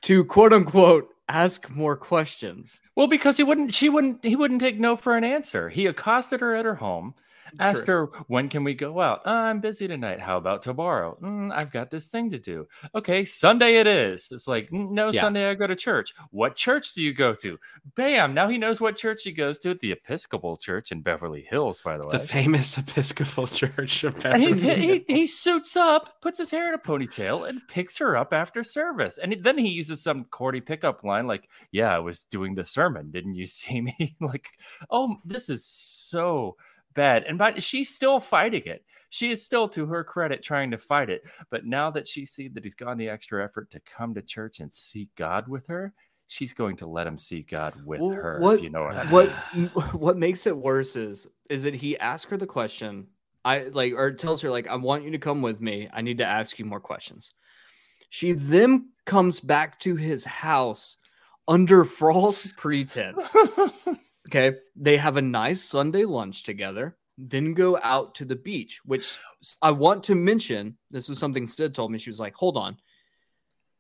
To quote unquote ask more questions. Well, because he wouldn't, she wouldn't, he wouldn't take no for an answer. He accosted her at her home, asked her, "When can we go out?" "Uh, I'm busy tonight. How about tomorrow? "Mm, I've got this thing to do. Okay, Sunday it is. It's like "Mm, no Yeah. Sunday. I go to church. What church do you go to? Bam! Now he knows what church he goes to the Episcopal Church in Beverly Hills. By the way, The famous Episcopal Church of and he, Beverly he, he suits up, puts his hair in a ponytail, and picks her up after service. And then he uses some corny pickup line like, "Yeah, I was doing the sermon. Didn't you see me?" like, oh, this is so bad. And but she's still fighting it. She is still, to her credit, trying to fight it. But now that she sees that he's gone the extra effort to come to church and seek God with her, she's going to let him see God with Well, her. What, if you know what I mean. what what makes it worse is is that he asks her the question. I like or tells her like I want you to come with me. I need to ask you more questions. She then comes back to his house under false pretense. okay, they have a nice Sunday lunch together, then go out to the beach, which I want to mention. This was something Sid told me. She was like, "Hold on."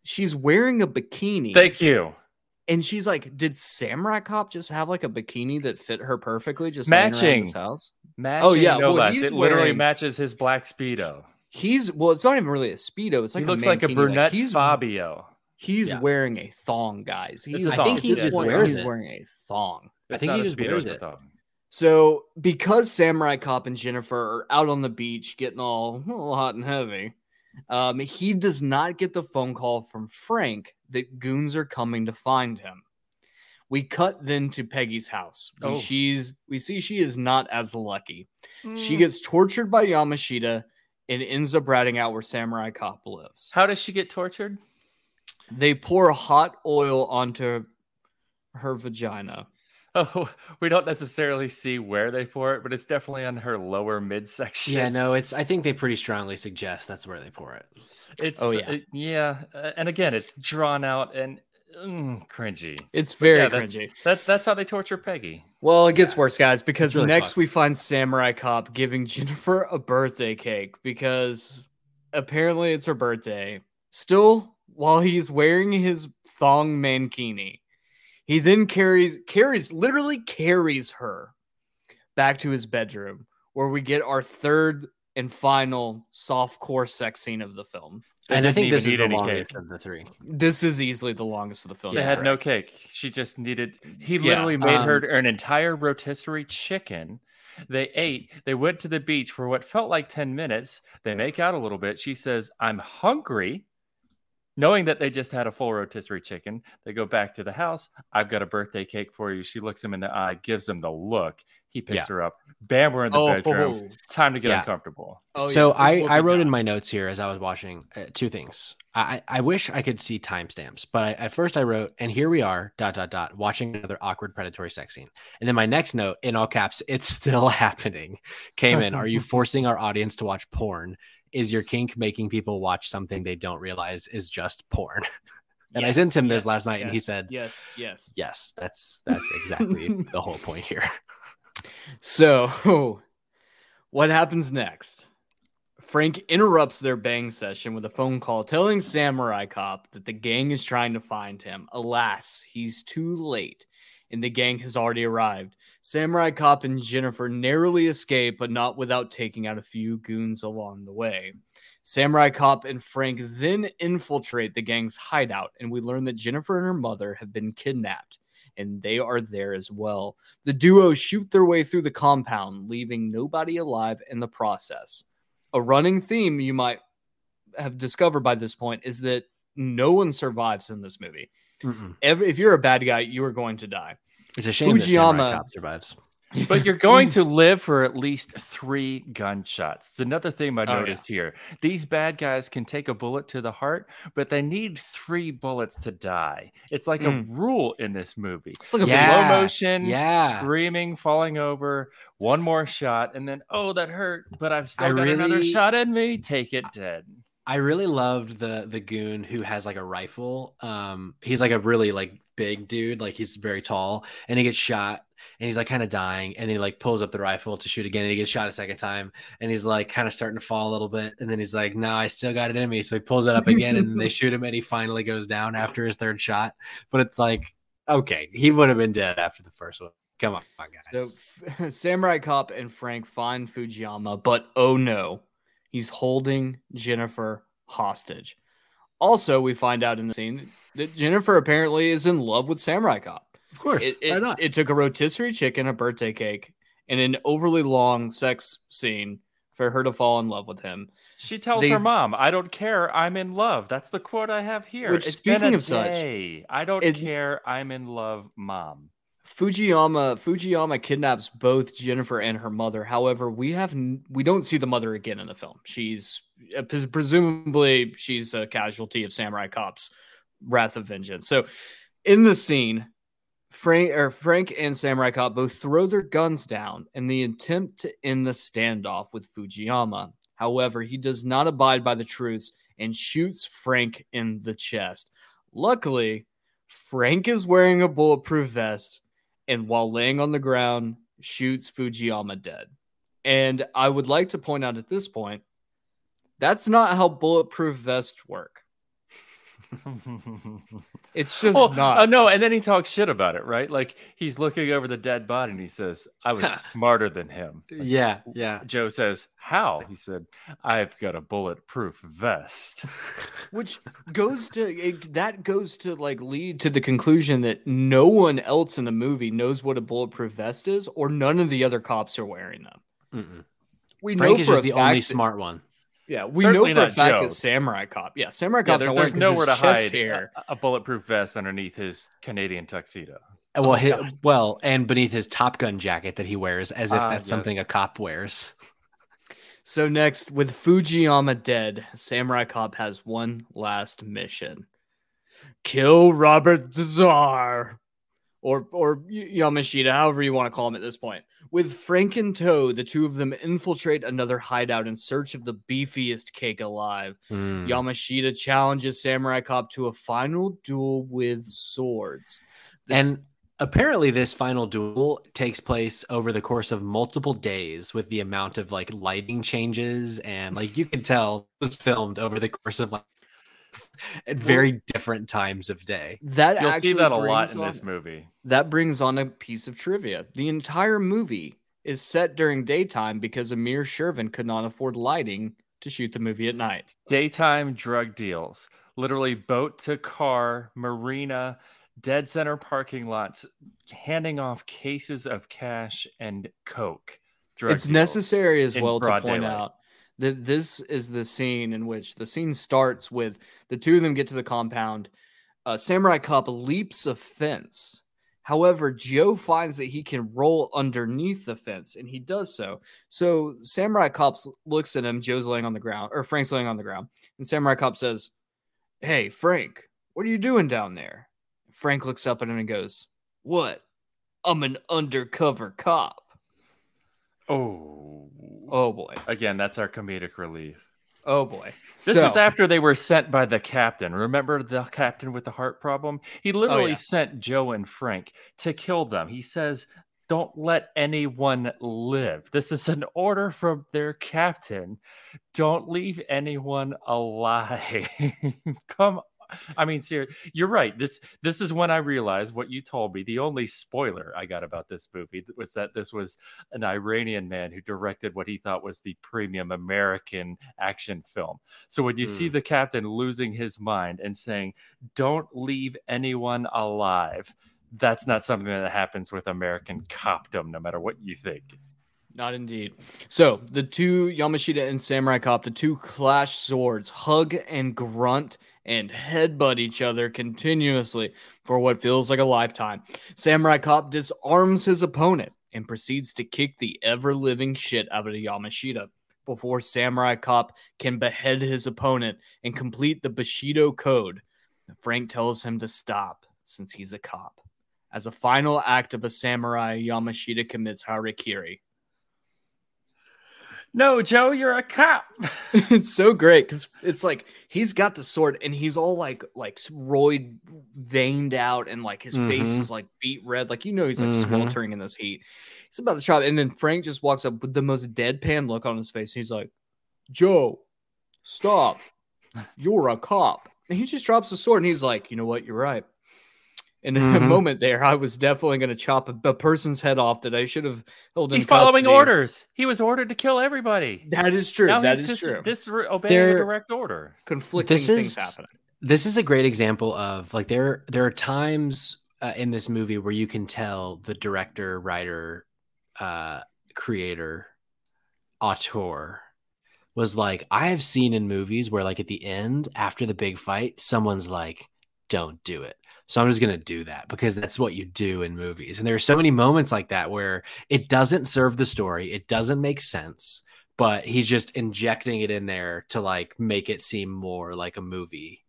She's wearing a bikini. Thank you. And she's like, "Did Samurai Cop just have like a bikini that fit her perfectly?" Just Matching. his house. Matching, oh yeah, no well, less. he's It literally wearing- matches his black speedo. He's well, it's not even really a speedo. It's like he a looks like a mankini. brunette he's Fabio. he's Yeah. wearing a thong, guys. He's, a I think thong. he Yeah, just it's a wears he's wearing a thong. I think he just wears it. So because Samurai Cop and Jennifer are out on the beach getting all, all hot and heavy, um, he does not get the phone call from Frank that goons are coming to find him. We cut then to Peggy's house. and Oh. she's we see she is not as lucky. She Mm. gets tortured by Yamashita and ends up ratting out where Samurai Cop lives. How does she get tortured? They pour hot oil onto her vagina. Oh, we don't necessarily see where they pour it, but it's definitely on her lower midsection. Yeah, no, it's. I think they pretty strongly suggest that's where they pour it. It's Oh, yeah. it- yeah, uh, and again, it's drawn out and mm, cringy. It's very yeah, that's- cringy. That that's how they torture Peggy. Well, it gets worse, guys, because really next fucked. we find Samurai Cop giving Jennifer a birthday cake because apparently it's her birthday. Still, while he's wearing his thong mankini, he then carries carries literally carries her back to his bedroom where we get our third and final soft core sex scene of the film. They and I think this is the longest cake. of the three. This is easily the longest of the film. They had no cake. She just needed. He Yeah, literally made her um, an entire rotisserie chicken. They ate. They went to the beach for what felt like ten minutes. They make out a little bit. She says, "I'm hungry." Knowing that they just had a full rotisserie chicken, they go back to the house. I've got a birthday cake for you. She looks him in the eye, gives him the look. He picks Yeah. her up. Bam, we're in the Oh, bedroom. Time to get Yeah. uncomfortable. Oh, so yeah, I, I be wrote in my notes here as I was watching uh, two things. I, I wish I could see timestamps, but I, at first I wrote, and here we are, dot, dot, dot, watching another awkward predatory sex scene. And then my next note, in all caps, it's still happening, came in. Are you forcing our audience to watch porn? Is your kink making people watch something they don't realize is just porn? and I sent him this last night, and he said, yes, yes. yes, that's that's exactly the whole point here. So, what happens next? Frank interrupts their bang session with a phone call telling Samurai Cop that the gang is trying to find him. Alas, he's too late, and the gang has already arrived. Samurai Cop and Jennifer narrowly escape, but not without taking out a few goons along the way. Samurai Cop and Frank then infiltrate the gang's hideout, and we learn that Jennifer and her mother have been kidnapped, and they are there as well. The duo shoot their way through the compound, leaving nobody alive in the process. A running theme you might have discovered by this point is that no one survives in this movie. Mm-mm. Every, if you're a bad guy, you are going to die. It's a shame Fujiyama- Cop survives. But you're going to live for at least three gunshots. It's another thing I Oh, yeah. noticed here. These bad guys can take a bullet to the heart, but they need three bullets to die. It's like Mm. a rule in this movie. It's like a Yeah, slow motion, yeah. screaming, falling over, one more shot, and then oh that hurt, but I've still I got another shot in me. Take it dead. I really loved the the goon who has like a rifle. Um, he's like a really like big dude, like he's very tall, and he gets shot, and he's like kind of dying, and he like pulls up the rifle to shoot again, and he gets shot a second time, and he's like kind of starting to fall a little bit, and then he's like, "No, I still got it in me," so he pulls it up again, and they shoot him, and he finally goes down after his third shot. But it's like, okay, he would have been dead after the first one. Come on, guys. So Samurai Cop and Frank find Fujiyama, but oh no, he's holding Jennifer hostage. Also, we find out in the scene that Jennifer apparently is in love with Samurai Cop. of course, It, why not? it took a rotisserie chicken, a birthday cake, and an overly long sex scene for her to fall in love with him. She tells They- her mom, "I don't care. I'm in love." That's the quote I have here. Which, It's been speaking a of such, day. I don't it- care. I'm in love, mom. Fujiyama Fujiyama kidnaps both Jennifer and her mother. However, we have we don't see the mother again in the film. She's uh, presumably she's a casualty of Samurai Cop's wrath of vengeance. So, in the scene, Frank or Frank and Samurai Cop both throw their guns down in the attempt to end the standoff with Fujiyama. However, he does not abide by the truce and shoots Frank in the chest. Luckily, Frank is wearing a bulletproof vest and while laying on the ground, shoots Fujiyama dead. And I would like to point out at this point, that's not how bulletproof vests work. It's just Oh, not. uh, no, and then he talks shit about it, right? Like he's looking over the dead body and he says, "I was smarter than him." Like, yeah, yeah. Joe says, "How?" He said, "I've got a bulletproof vest." which goes to it, that goes to like lead to the conclusion that no one else in the movie knows what a bulletproof vest is, or none of the other cops are wearing them. Mm-mm. We Frank know is just the only that- smart one. Yeah, we Certainly know for a fact Joe. that Samurai Cop. Yeah, Samurai Yeah, Cop's there- there's nowhere to hide hair. a, a bulletproof vest underneath his Canadian tuxedo. Uh, Well, Oh, hi- God. well, and beneath his Top Gun jacket that he wears, as if Ah, that's something a cop wears. So next, with Fujiyama dead, Samurai Cop has one last mission: kill Robert the Czar, or or Yamashita, however you want to call him at this point. With Frank in tow, the two of them infiltrate another hideout in search of the beefiest cake alive. Mm. Yamashita challenges Samurai Cop to a final duel with swords. The- And apparently, this final duel takes place over the course of multiple days, with the amount of like lighting changes and like you can tell it was filmed over the course of like at very different times of day. that You'll see that a lot in on- this movie. That brings on a piece of trivia. The entire movie is set during daytime because Amir Shervin could not afford lighting to shoot the movie at night. Daytime drug deals, literally boat to car, marina, dead center parking lots, handing off cases of cash and coke. Drug it's necessary as well to point daylight. out Th- this is the scene in which the scene starts with the two of them get to the compound. Uh, Samurai Cop leaps a fence. However, Joe finds that he can roll underneath the fence, and he does so. So Samurai Cop looks at him. Joe's laying on the ground, or Frank's laying on the ground, and Samurai Cop says, "Hey, Frank, what are you doing down there?" Frank looks up at him and goes, "What? I'm an undercover cop." Oh, Oh boy. again, that's our comedic relief. Oh boy. This So- was after they were sent by the captain. Remember the captain with the heart problem? He oh, literally Oh, yeah. sent Joe and Frank to kill them. He says, Don't let anyone live. This is an order from their captain. Don't leave anyone alive. Come I mean, seriously, you're right. This this is when I realized what you told me. The only spoiler I got about this movie was that this was an Iranian man who directed what he thought was the premium American action film. So when you see Mm. the captain losing his mind and saying, "Don't leave anyone alive," that's not something that happens with American copdom, no matter what you think. Not indeed. So the two Yamashita and Samurai Cop, the two clash swords, hug and grunt and headbutt each other continuously for what feels like a lifetime. Samurai Cop disarms his opponent and proceeds to kick the ever living shit out of Yamashita before Samurai Cop can behead his opponent and complete the Bushido code. Frank tells him to stop since he's a cop. As a final act of a samurai, Yamashita commits harakiri. No, Joe, you're a cop. it's so great because it's like he's got the sword and he's all like like roid veined out and like his face Mhm. is like beat red like you know he's like Mhm. sweltering in this heat he's about to chop and then frank just walks up with the most deadpan look on his face he's like joe stop you're a cop and he just drops the sword and he's like you know what you're right in a Mhm. moment there i was definitely going to chop a, a person's head off that i should have held in He's following orders. He was ordered to kill everybody. that is true Now that he's is just true This obeying There- a direct order. conflicting This things is- happening this is a great example of like there there are times uh, in this movie where you can tell the director writer uh creator auteur was like i have seen in movies where like at the end after the big fight someone's like don't do it so i'm just going to do that because that's what you do in movies and there are so many moments like that where it doesn't serve the story it doesn't make sense but he's just injecting it in there to like make it seem more like a movie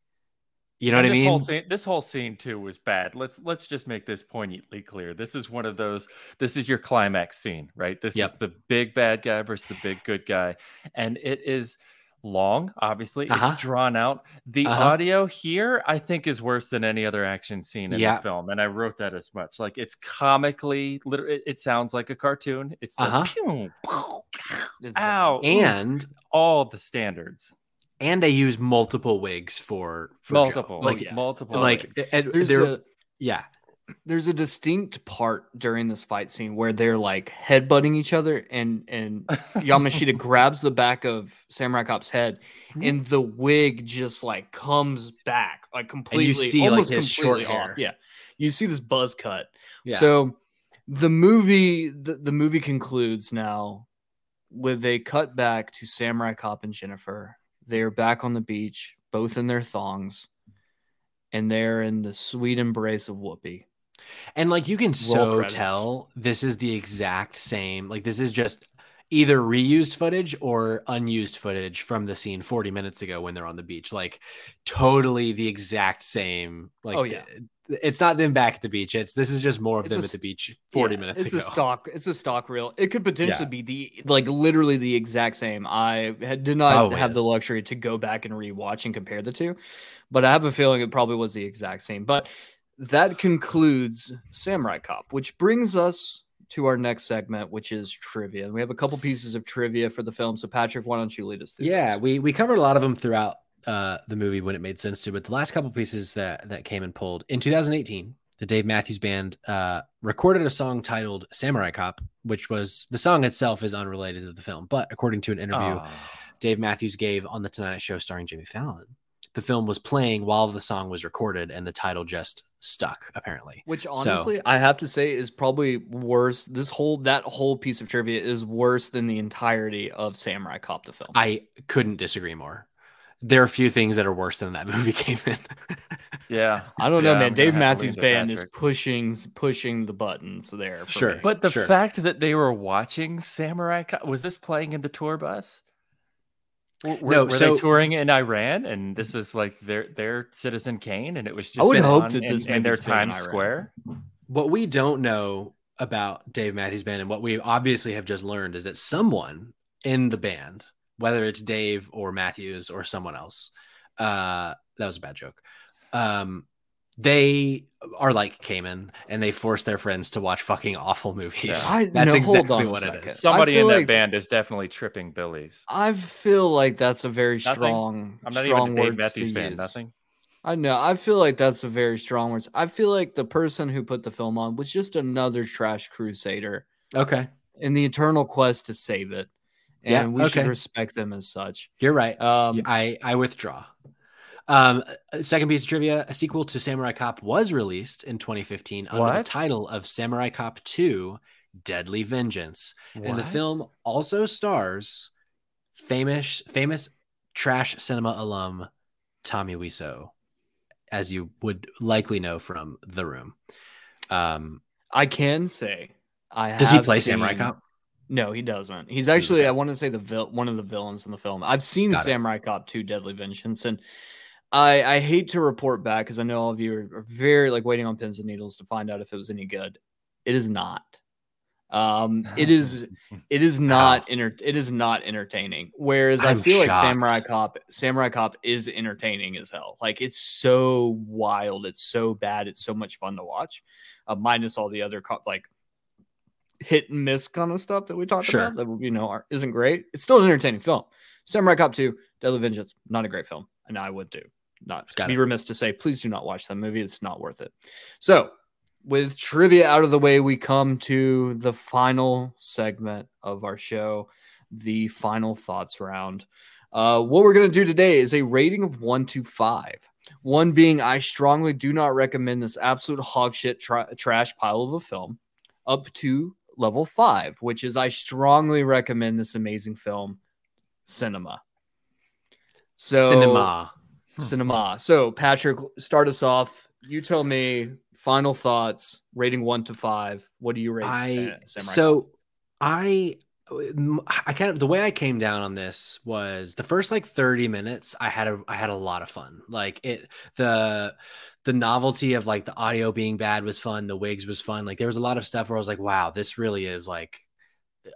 you know And what I this mean? Whole scene, this whole scene too was bad. Let's let's just make this poignantly clear. This is one of those. This is your climax scene, right? This Yep. is the big bad guy versus the big good guy, and it is long. Obviously, Uh-huh. it's drawn out. The Uh-huh. audio here, I think, is worse than any other action scene in Yeah. the film, and I wrote that as much. Like it's comically, literally, it, it sounds like a cartoon. It's the Uh-huh. pew, pew, It's ow, oof, and all the standards, and they use multiple wigs for, for Joe. multiple, like yeah. multiple, like wigs. and There's they're- a, yeah there's a distinct part during this fight scene where they're like headbutting each other and and Yamashita grabs the back of Samurai Cop's head Mm-hmm. and the wig just like comes back like completely see, like, almost short completely off. hair. Yeah. You see this buzz cut. yeah So the movie the, the movie concludes now with a cut back to Samurai Cop and Jennifer. They are back on the beach, both in their thongs, and they're in the sweet embrace of Whoopi. And like you can so credits. tell this is the exact same like this is just either reused footage or unused footage from the scene 40 minutes ago when they're on the beach like totally the exact same like Oh, yeah. it's not them back at the beach it's this is just more of It's them a at the beach 40 Yeah, minutes it's ago a stock it's a stock reel it could potentially Yeah. be the like literally the exact same i had, did not Probably have the luxury to go back and rewatch and compare the two but i have a feeling it probably was the exact same but that concludes samurai cop which brings us to our next segment which is trivia we have a couple pieces of trivia for the film so patrick why don't you lead us through Yeah, this? we we covered a lot of them throughout uh, the movie when it made sense to. But the last couple pieces that that came and pulled in 2018, the Dave Matthews Band uh, recorded a song titled "Samurai Cop," which was the song itself is unrelated to the film, but according to an interview Aw. Dave Matthews gave on the Tonight Show starring Jimmy Fallon, the film was playing while the song was recorded, and the title just stuck. Apparently, Which So- honestly, I have to say is probably worse. This whole that whole piece of trivia is worse than the entirety of Samurai Cop the film. I couldn't disagree more. There are a few things that are worse than that movie came in. Yeah, I don't know, Yeah, man. I'm Dave Matthews Band is pushing pushing the buttons there. For Sure. me. But the Sure. fact that they were watching Samurai Cop was this playing in the tour bus? Were, No, were so- they touring in Iran and this is like their their Citizen Kane and it was just I would hope that this in their movie's Times Square. what we don't know about Dave Matthews Band and what we obviously have just learned is that someone in the band, whether it's Dave or Matthews or someone else, uh, that was a bad joke. Um, they are like Cayman and they force their friends to watch fucking awful movies. Yeah. I- That's no, exactly what it second. is. Somebody I feel in that like- band is definitely tripping Billies. I feel like that's a very Nothing? strong. I'm not strong even a Dave Matthews to fan. use. Nothing. I know. I feel like that's a very strong words. I feel like the person who put the film on was just another trash crusader Okay. in the eternal quest to save it, and Yeah, we should respect them as such. You're right. Um, I I withdraw. Um, second piece of trivia: a sequel to Samurai Cop was released in 2015 under the title of Samurai Cop 2: Deadly Vengeance, and the film also stars famous famous trash cinema alum Tommy Wiseau, as you would likely know from The Room. Um, I can say, I does he have play Samurai Cop? No, he doesn't. He's actually, Okay. I want to say the vil- one of the villains in the film. I've seen Got it. Samurai Cop 2 Deadly Vengeance, and I, I hate to report back because I know all of you are, are very like waiting on pins and needles to find out if it was any good. It is not. Um, it is it is not enter- it is not entertaining. Whereas I I'm feel like. Samurai Cop Samurai Cop is entertaining as hell. Like it's so wild, it's so bad, it's so much fun to watch. Uh, minus all the other cop like hit and miss kind of stuff that we talked Sure. about that you know are, isn't great. It's still an entertaining film. Samurai Cop 2, Deadly Vengeance, not a great film, and I would do not Got be it. remiss to say please do not watch that movie. It's not worth it. So, with trivia out of the way, we come to the final segment of our show, the final thoughts round. Uh, what we're going to do today is a rating of one to five. One being, I strongly do not recommend this absolute hogshit tra- trash pile of a film, up to level five, which is, I strongly recommend this amazing film, Cinema. So, Cinema. Hmm. Cinema. So, Patrick, start us off. You tell me final thoughts, rating one to five. What do you rate? I Samurai so I I kind of the way I came down on this was the first like 30 minutes I had a I had a lot of fun. Like it the the novelty of like the audio being bad was fun, the wigs was fun. Like there was a lot of stuff where I was like, wow, this really is like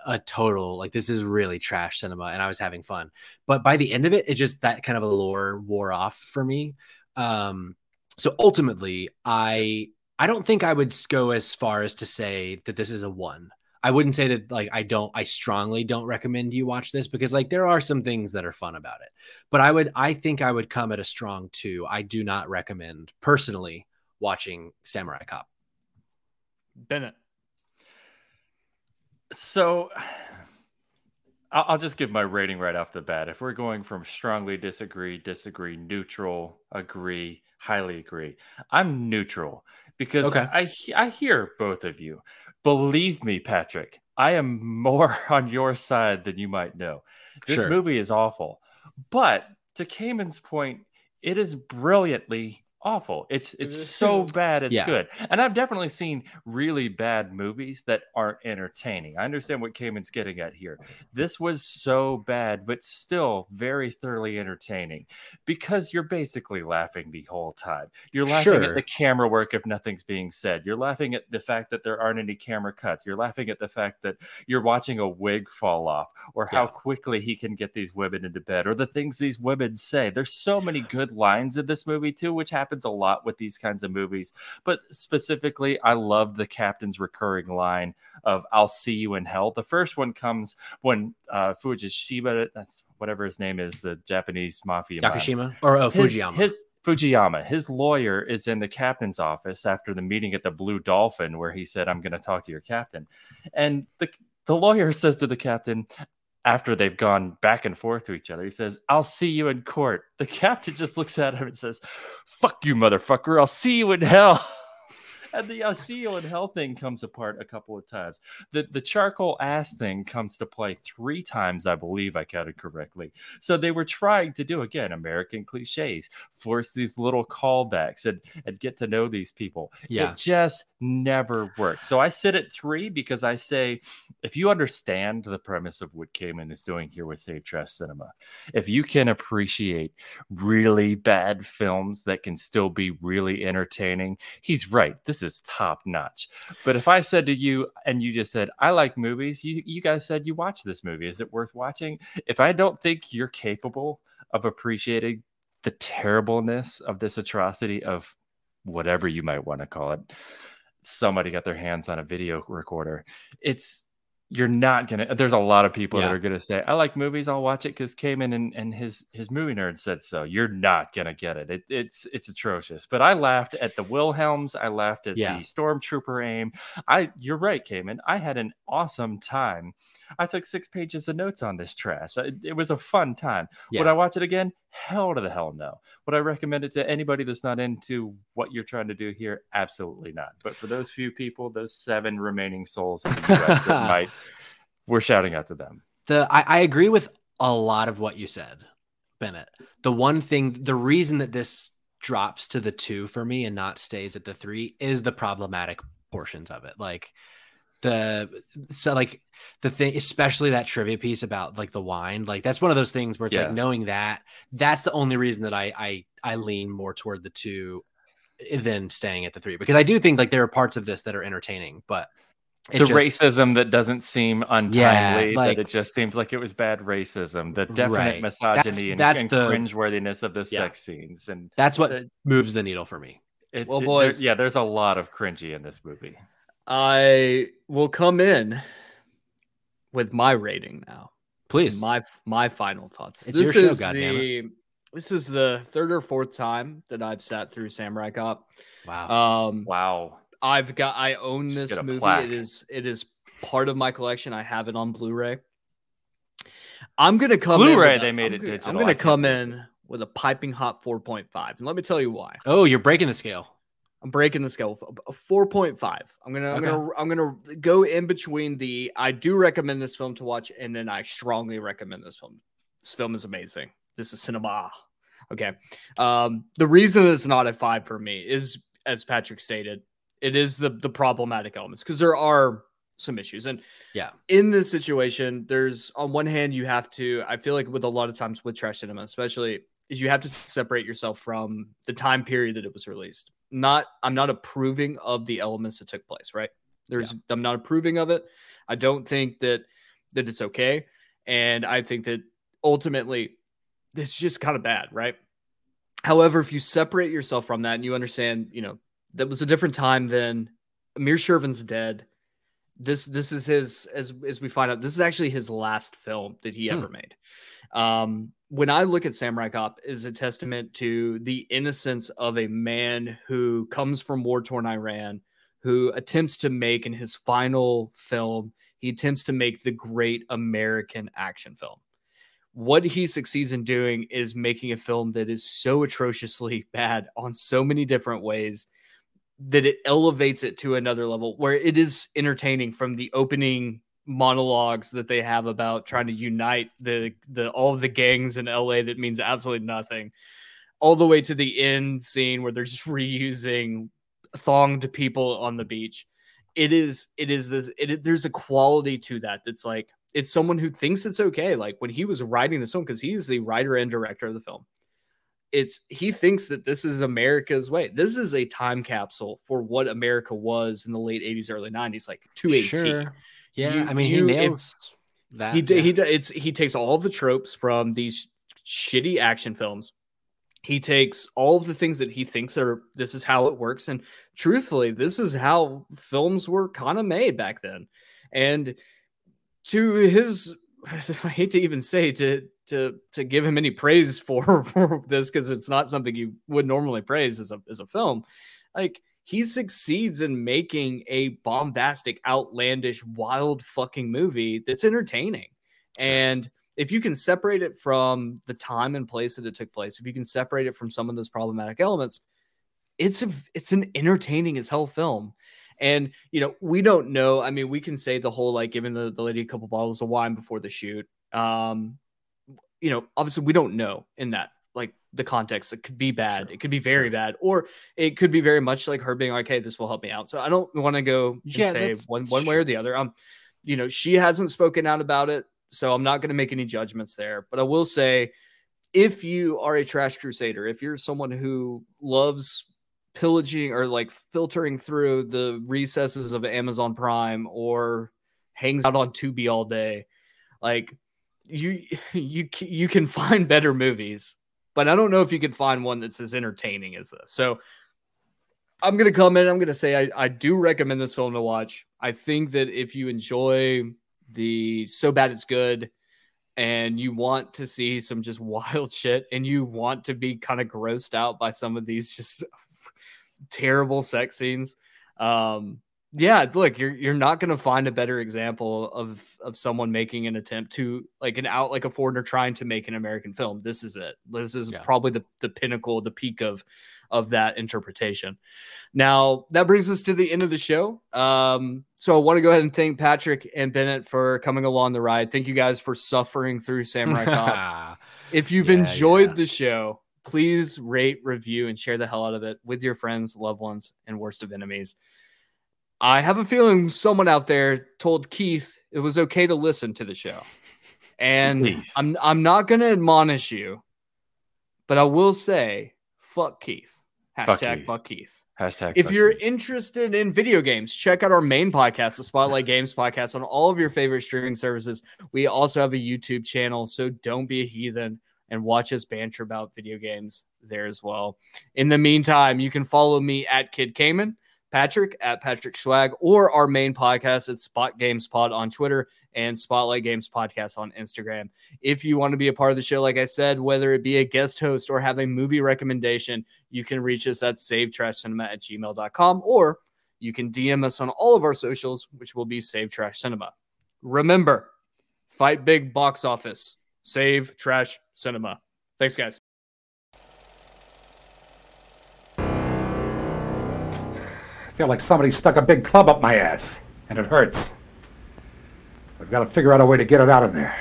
a total like this is really trash cinema and I was having fun. But by the end of it, it just that kind of allure wore off for me. Um so ultimately I I don't think I would go as far as to say that this is a one. I wouldn't say that like I don't I strongly don't recommend you watch this because like there are some things that are fun about it. But I would I think I would come at a strong 2. I do not recommend personally watching Samurai Cop. Bennett. So I'll, just give my rating right off the bat. If we're going from strongly disagree, disagree, neutral, agree, highly agree, I'm neutral because Okay. I I hear both of you. Believe me, Patrick, I am more on your side than you might know. This Sure. movie is awful, but to Cayman's point, it is brilliantly awful. It's it's so bad it's Yeah. good. And I've definitely seen really bad movies that aren't entertaining. I understand what Cayman's getting at here. This was so bad, but still very thoroughly entertaining because you're basically laughing the whole time. You're laughing Sure. at the camera work if nothing's being said. You're laughing at the fact that there aren't any camera cuts. You're laughing at the fact that you're watching a wig fall off or how Yeah. quickly he can get these women into bed or the things these women say. There's so many good lines in this movie too, which happens a lot with these kinds of movies. But specifically, I love the captain's recurring line of "I'll see you in hell." The first one comes when uh, Fujishima, that's whatever his name is, the Japanese mafia man. Or oh, His- Fujiyama. His Fujiyama, his lawyer is in the captain's office after the meeting at the Blue Dolphin, where he said, "I'm going to talk to your captain," and the the lawyer says to the captain, after they've gone back and forth to each other. He says, I'll see you in court. The captain just looks at him and says, Fuck you, motherfucker. I'll see you in hell. and the uh, see you in hell thing comes apart a couple of times. The the charcoal ass thing comes to play three times, I believe I counted correctly. So they were trying to do again American cliches, force these little callbacks and, and get to know these people. Yeah. It just never works. So I sit at three because I say if you understand the premise of what Cayman is doing here with Save Trash Cinema, if you can appreciate really bad films that can still be really entertaining, he's right. This is top notch. But if I said to you and you just said, I like movies, you, you guys said you watch this movie. Is it worth watching? If I don't think you're capable of appreciating the terribleness of this atrocity of whatever you might want to call it, somebody got their hands on a video recorder. It's you're not gonna there's a lot of people Yeah. that are gonna say i like movies i'll watch it because Cayman and, and his his movie nerd said so you're not gonna get it. it it's it's atrocious but i laughed at the wilhelms i laughed at Yeah. the stormtrooper aim i you're right Cayman. i had an awesome time i took six pages of notes on this trash it, it was a fun time would i watch it again hell to the hell no would i recommend it to anybody that's not into what you're trying to do here absolutely not but for those few people those seven remaining souls in the us that might we're shouting out to them. the I, I agree with a lot of what you said, Bennett. The one thing, the reason that this drops to the two for me and not stays at the three is the problematic portions of it. Like the so like the thing, especially that trivia piece about like the wine. Like that's one of those things where it's Yeah. like knowing that that's the only reason that I I I lean more toward the two eh, than staying at the three because I do think like there are parts of this that are entertaining, but the just- racism that doesn't seem untimely, Yeah, like- that it just seems like it was bad racism, the definite Right. misogyny and, that's and the- cringeworthiness of the Yeah. sex scenes. And That's what the- moves the needle for me. it, Well, it- there- boys. yeah, there's a lot of cringy in this movie. I will come in with my rating now. Please. My my final thoughts. It's this your show, is goddammit. the this is the third or fourth time that I've sat through Samurai Cop. Wow. Um Wow. I've got I own this movie. plaque. It is it is part of my collection. I have it on Blu-ray. I'm gonna come Blu-ray, a- they made I'm it gonna- digital. I'm gonna come in with a piping hot 4.5. And let me tell you why. Oh, you're breaking the scale. I'm breaking the scale. A 4.5. I'm gonna I'm gonna I'm gonna go in between the I do recommend this film to watch and then I strongly recommend this film. This film is amazing. This is cinema. Okay. Um, the reason it's not a five for me is as Patrick stated, it is the the problematic elements because there are some issues. And Yeah. in this situation, there's on one hand, you have to, I feel like with a lot of times with trash cinema, especially, is you have to separate yourself from the time period that it was released. Not, I'm not approving of the elements that took place, right? There's, I'm not approving of it. I don't think that that it's okay, and I think that ultimately, this is just kind of bad, right? However, if you separate yourself from that and you understand, you know, that was a different time then. Amir Shervin's dead this this is his as as we find out this is actually his last film that he Hmm. ever made um when i look at samurai cop is a testament to the innocence of a man who comes from war torn iran who attempts to make in his final film he attempts to make the great american action film what he succeeds in doing is making a film that is so atrociously bad on so many different ways that it elevates it to another level where it is entertaining from the opening monologues that they have about trying to unite the the all the gangs in LA that means absolutely nothing all the way to the end scene where they're just reusing thonged people on the beach. It is it is this it, there's a quality to that that's like it's someone who thinks it's okay like when he was writing this film because he's the writer and director of the film it's he thinks that this is America's way. This is a time capsule for what America was in the late 80s, early 90s, like 218. Sure. Yeah, You- I mean, you- he if- nails that. he yeah. he it's he takes all of the tropes from these shitty action films. He takes all of the things that he thinks are this is how it works, and truthfully, this is how films were kind of made back then. And to his, I hate to even say to to to give him any praise for, for this because it's not something you would normally praise as a as a film. Like he succeeds in making a bombastic, outlandish, wild fucking movie that's entertaining. And if you can separate it from the time and place that it took place, if you can separate it from some of those problematic elements, it's a it's an entertaining as hell film. And you know, we don't know. I mean, we can say the whole like giving the, the lady a couple bottles of wine before the shoot. Um, you know, obviously we don't know in that like the context. It could be bad, sure. it could be very sure. bad, or it could be very much like her being like, "Hey, this will help me out." So I don't want to go and yeah, say one one way or the other. Um, you know, she hasn't spoken out about it. So I'm not going to make any judgments there. But I will say, if you are a trash crusader, if you're someone who loves pillaging or like filtering through the recesses of Amazon Prime or hangs out on Tubi all day, like you you you can find better movies, but I don't know if you can find one that's as entertaining as this. So I'm gonna come in. I'm gonna say I, I do recommend this film to watch. I think that if you enjoy the so bad it's good and you want to see some just wild shit and you want to be kind of grossed out by some of these just terrible sex scenes um yeah look you're you're not going to find a better example of of someone making an attempt to like an out like a foreigner trying to make an american film this is it this is yeah. probably the the pinnacle the peak of of that interpretation. Now, that brings us to the end of the show. Um, so I want to go ahead and thank Patrick and Bennett for coming along the ride. Thank you guys for suffering through Samurai Cop. if you've yeah, enjoyed yeah. the show, please rate, review, and share the hell out of it with your friends, loved ones, and worst of enemies. I have a feeling someone out there told Keith it was okay to listen to the show. And I'm I'm not gonna admonish you, but I will say fuck Keith. Hashtag fuck Keith. Fuck Keith. Hashtag. If you're Keith. interested in video games, check out our main podcast, the Spotlight Games podcast, on all of your favorite streaming services. We also have a YouTube channel, so don't be a heathen and watch us banter about video games there as well. In the meantime, you can follow me at Kid Cayman. Patrick at Patrick Swag or our main podcast at Spot Games Pod on Twitter and Spotlight Games Podcast on Instagram. If you want to be a part of the show, like I said, whether it be a guest host or have a movie recommendation, you can reach us at savetrashcinema at gmail.com or you can DM us on all of our socials, which will be Save Trash Cinema. Remember, fight big box office, save trash cinema. Thanks, guys. Feel like somebody stuck a big club up my ass, and it hurts. I've got to figure out a way to get it out of there.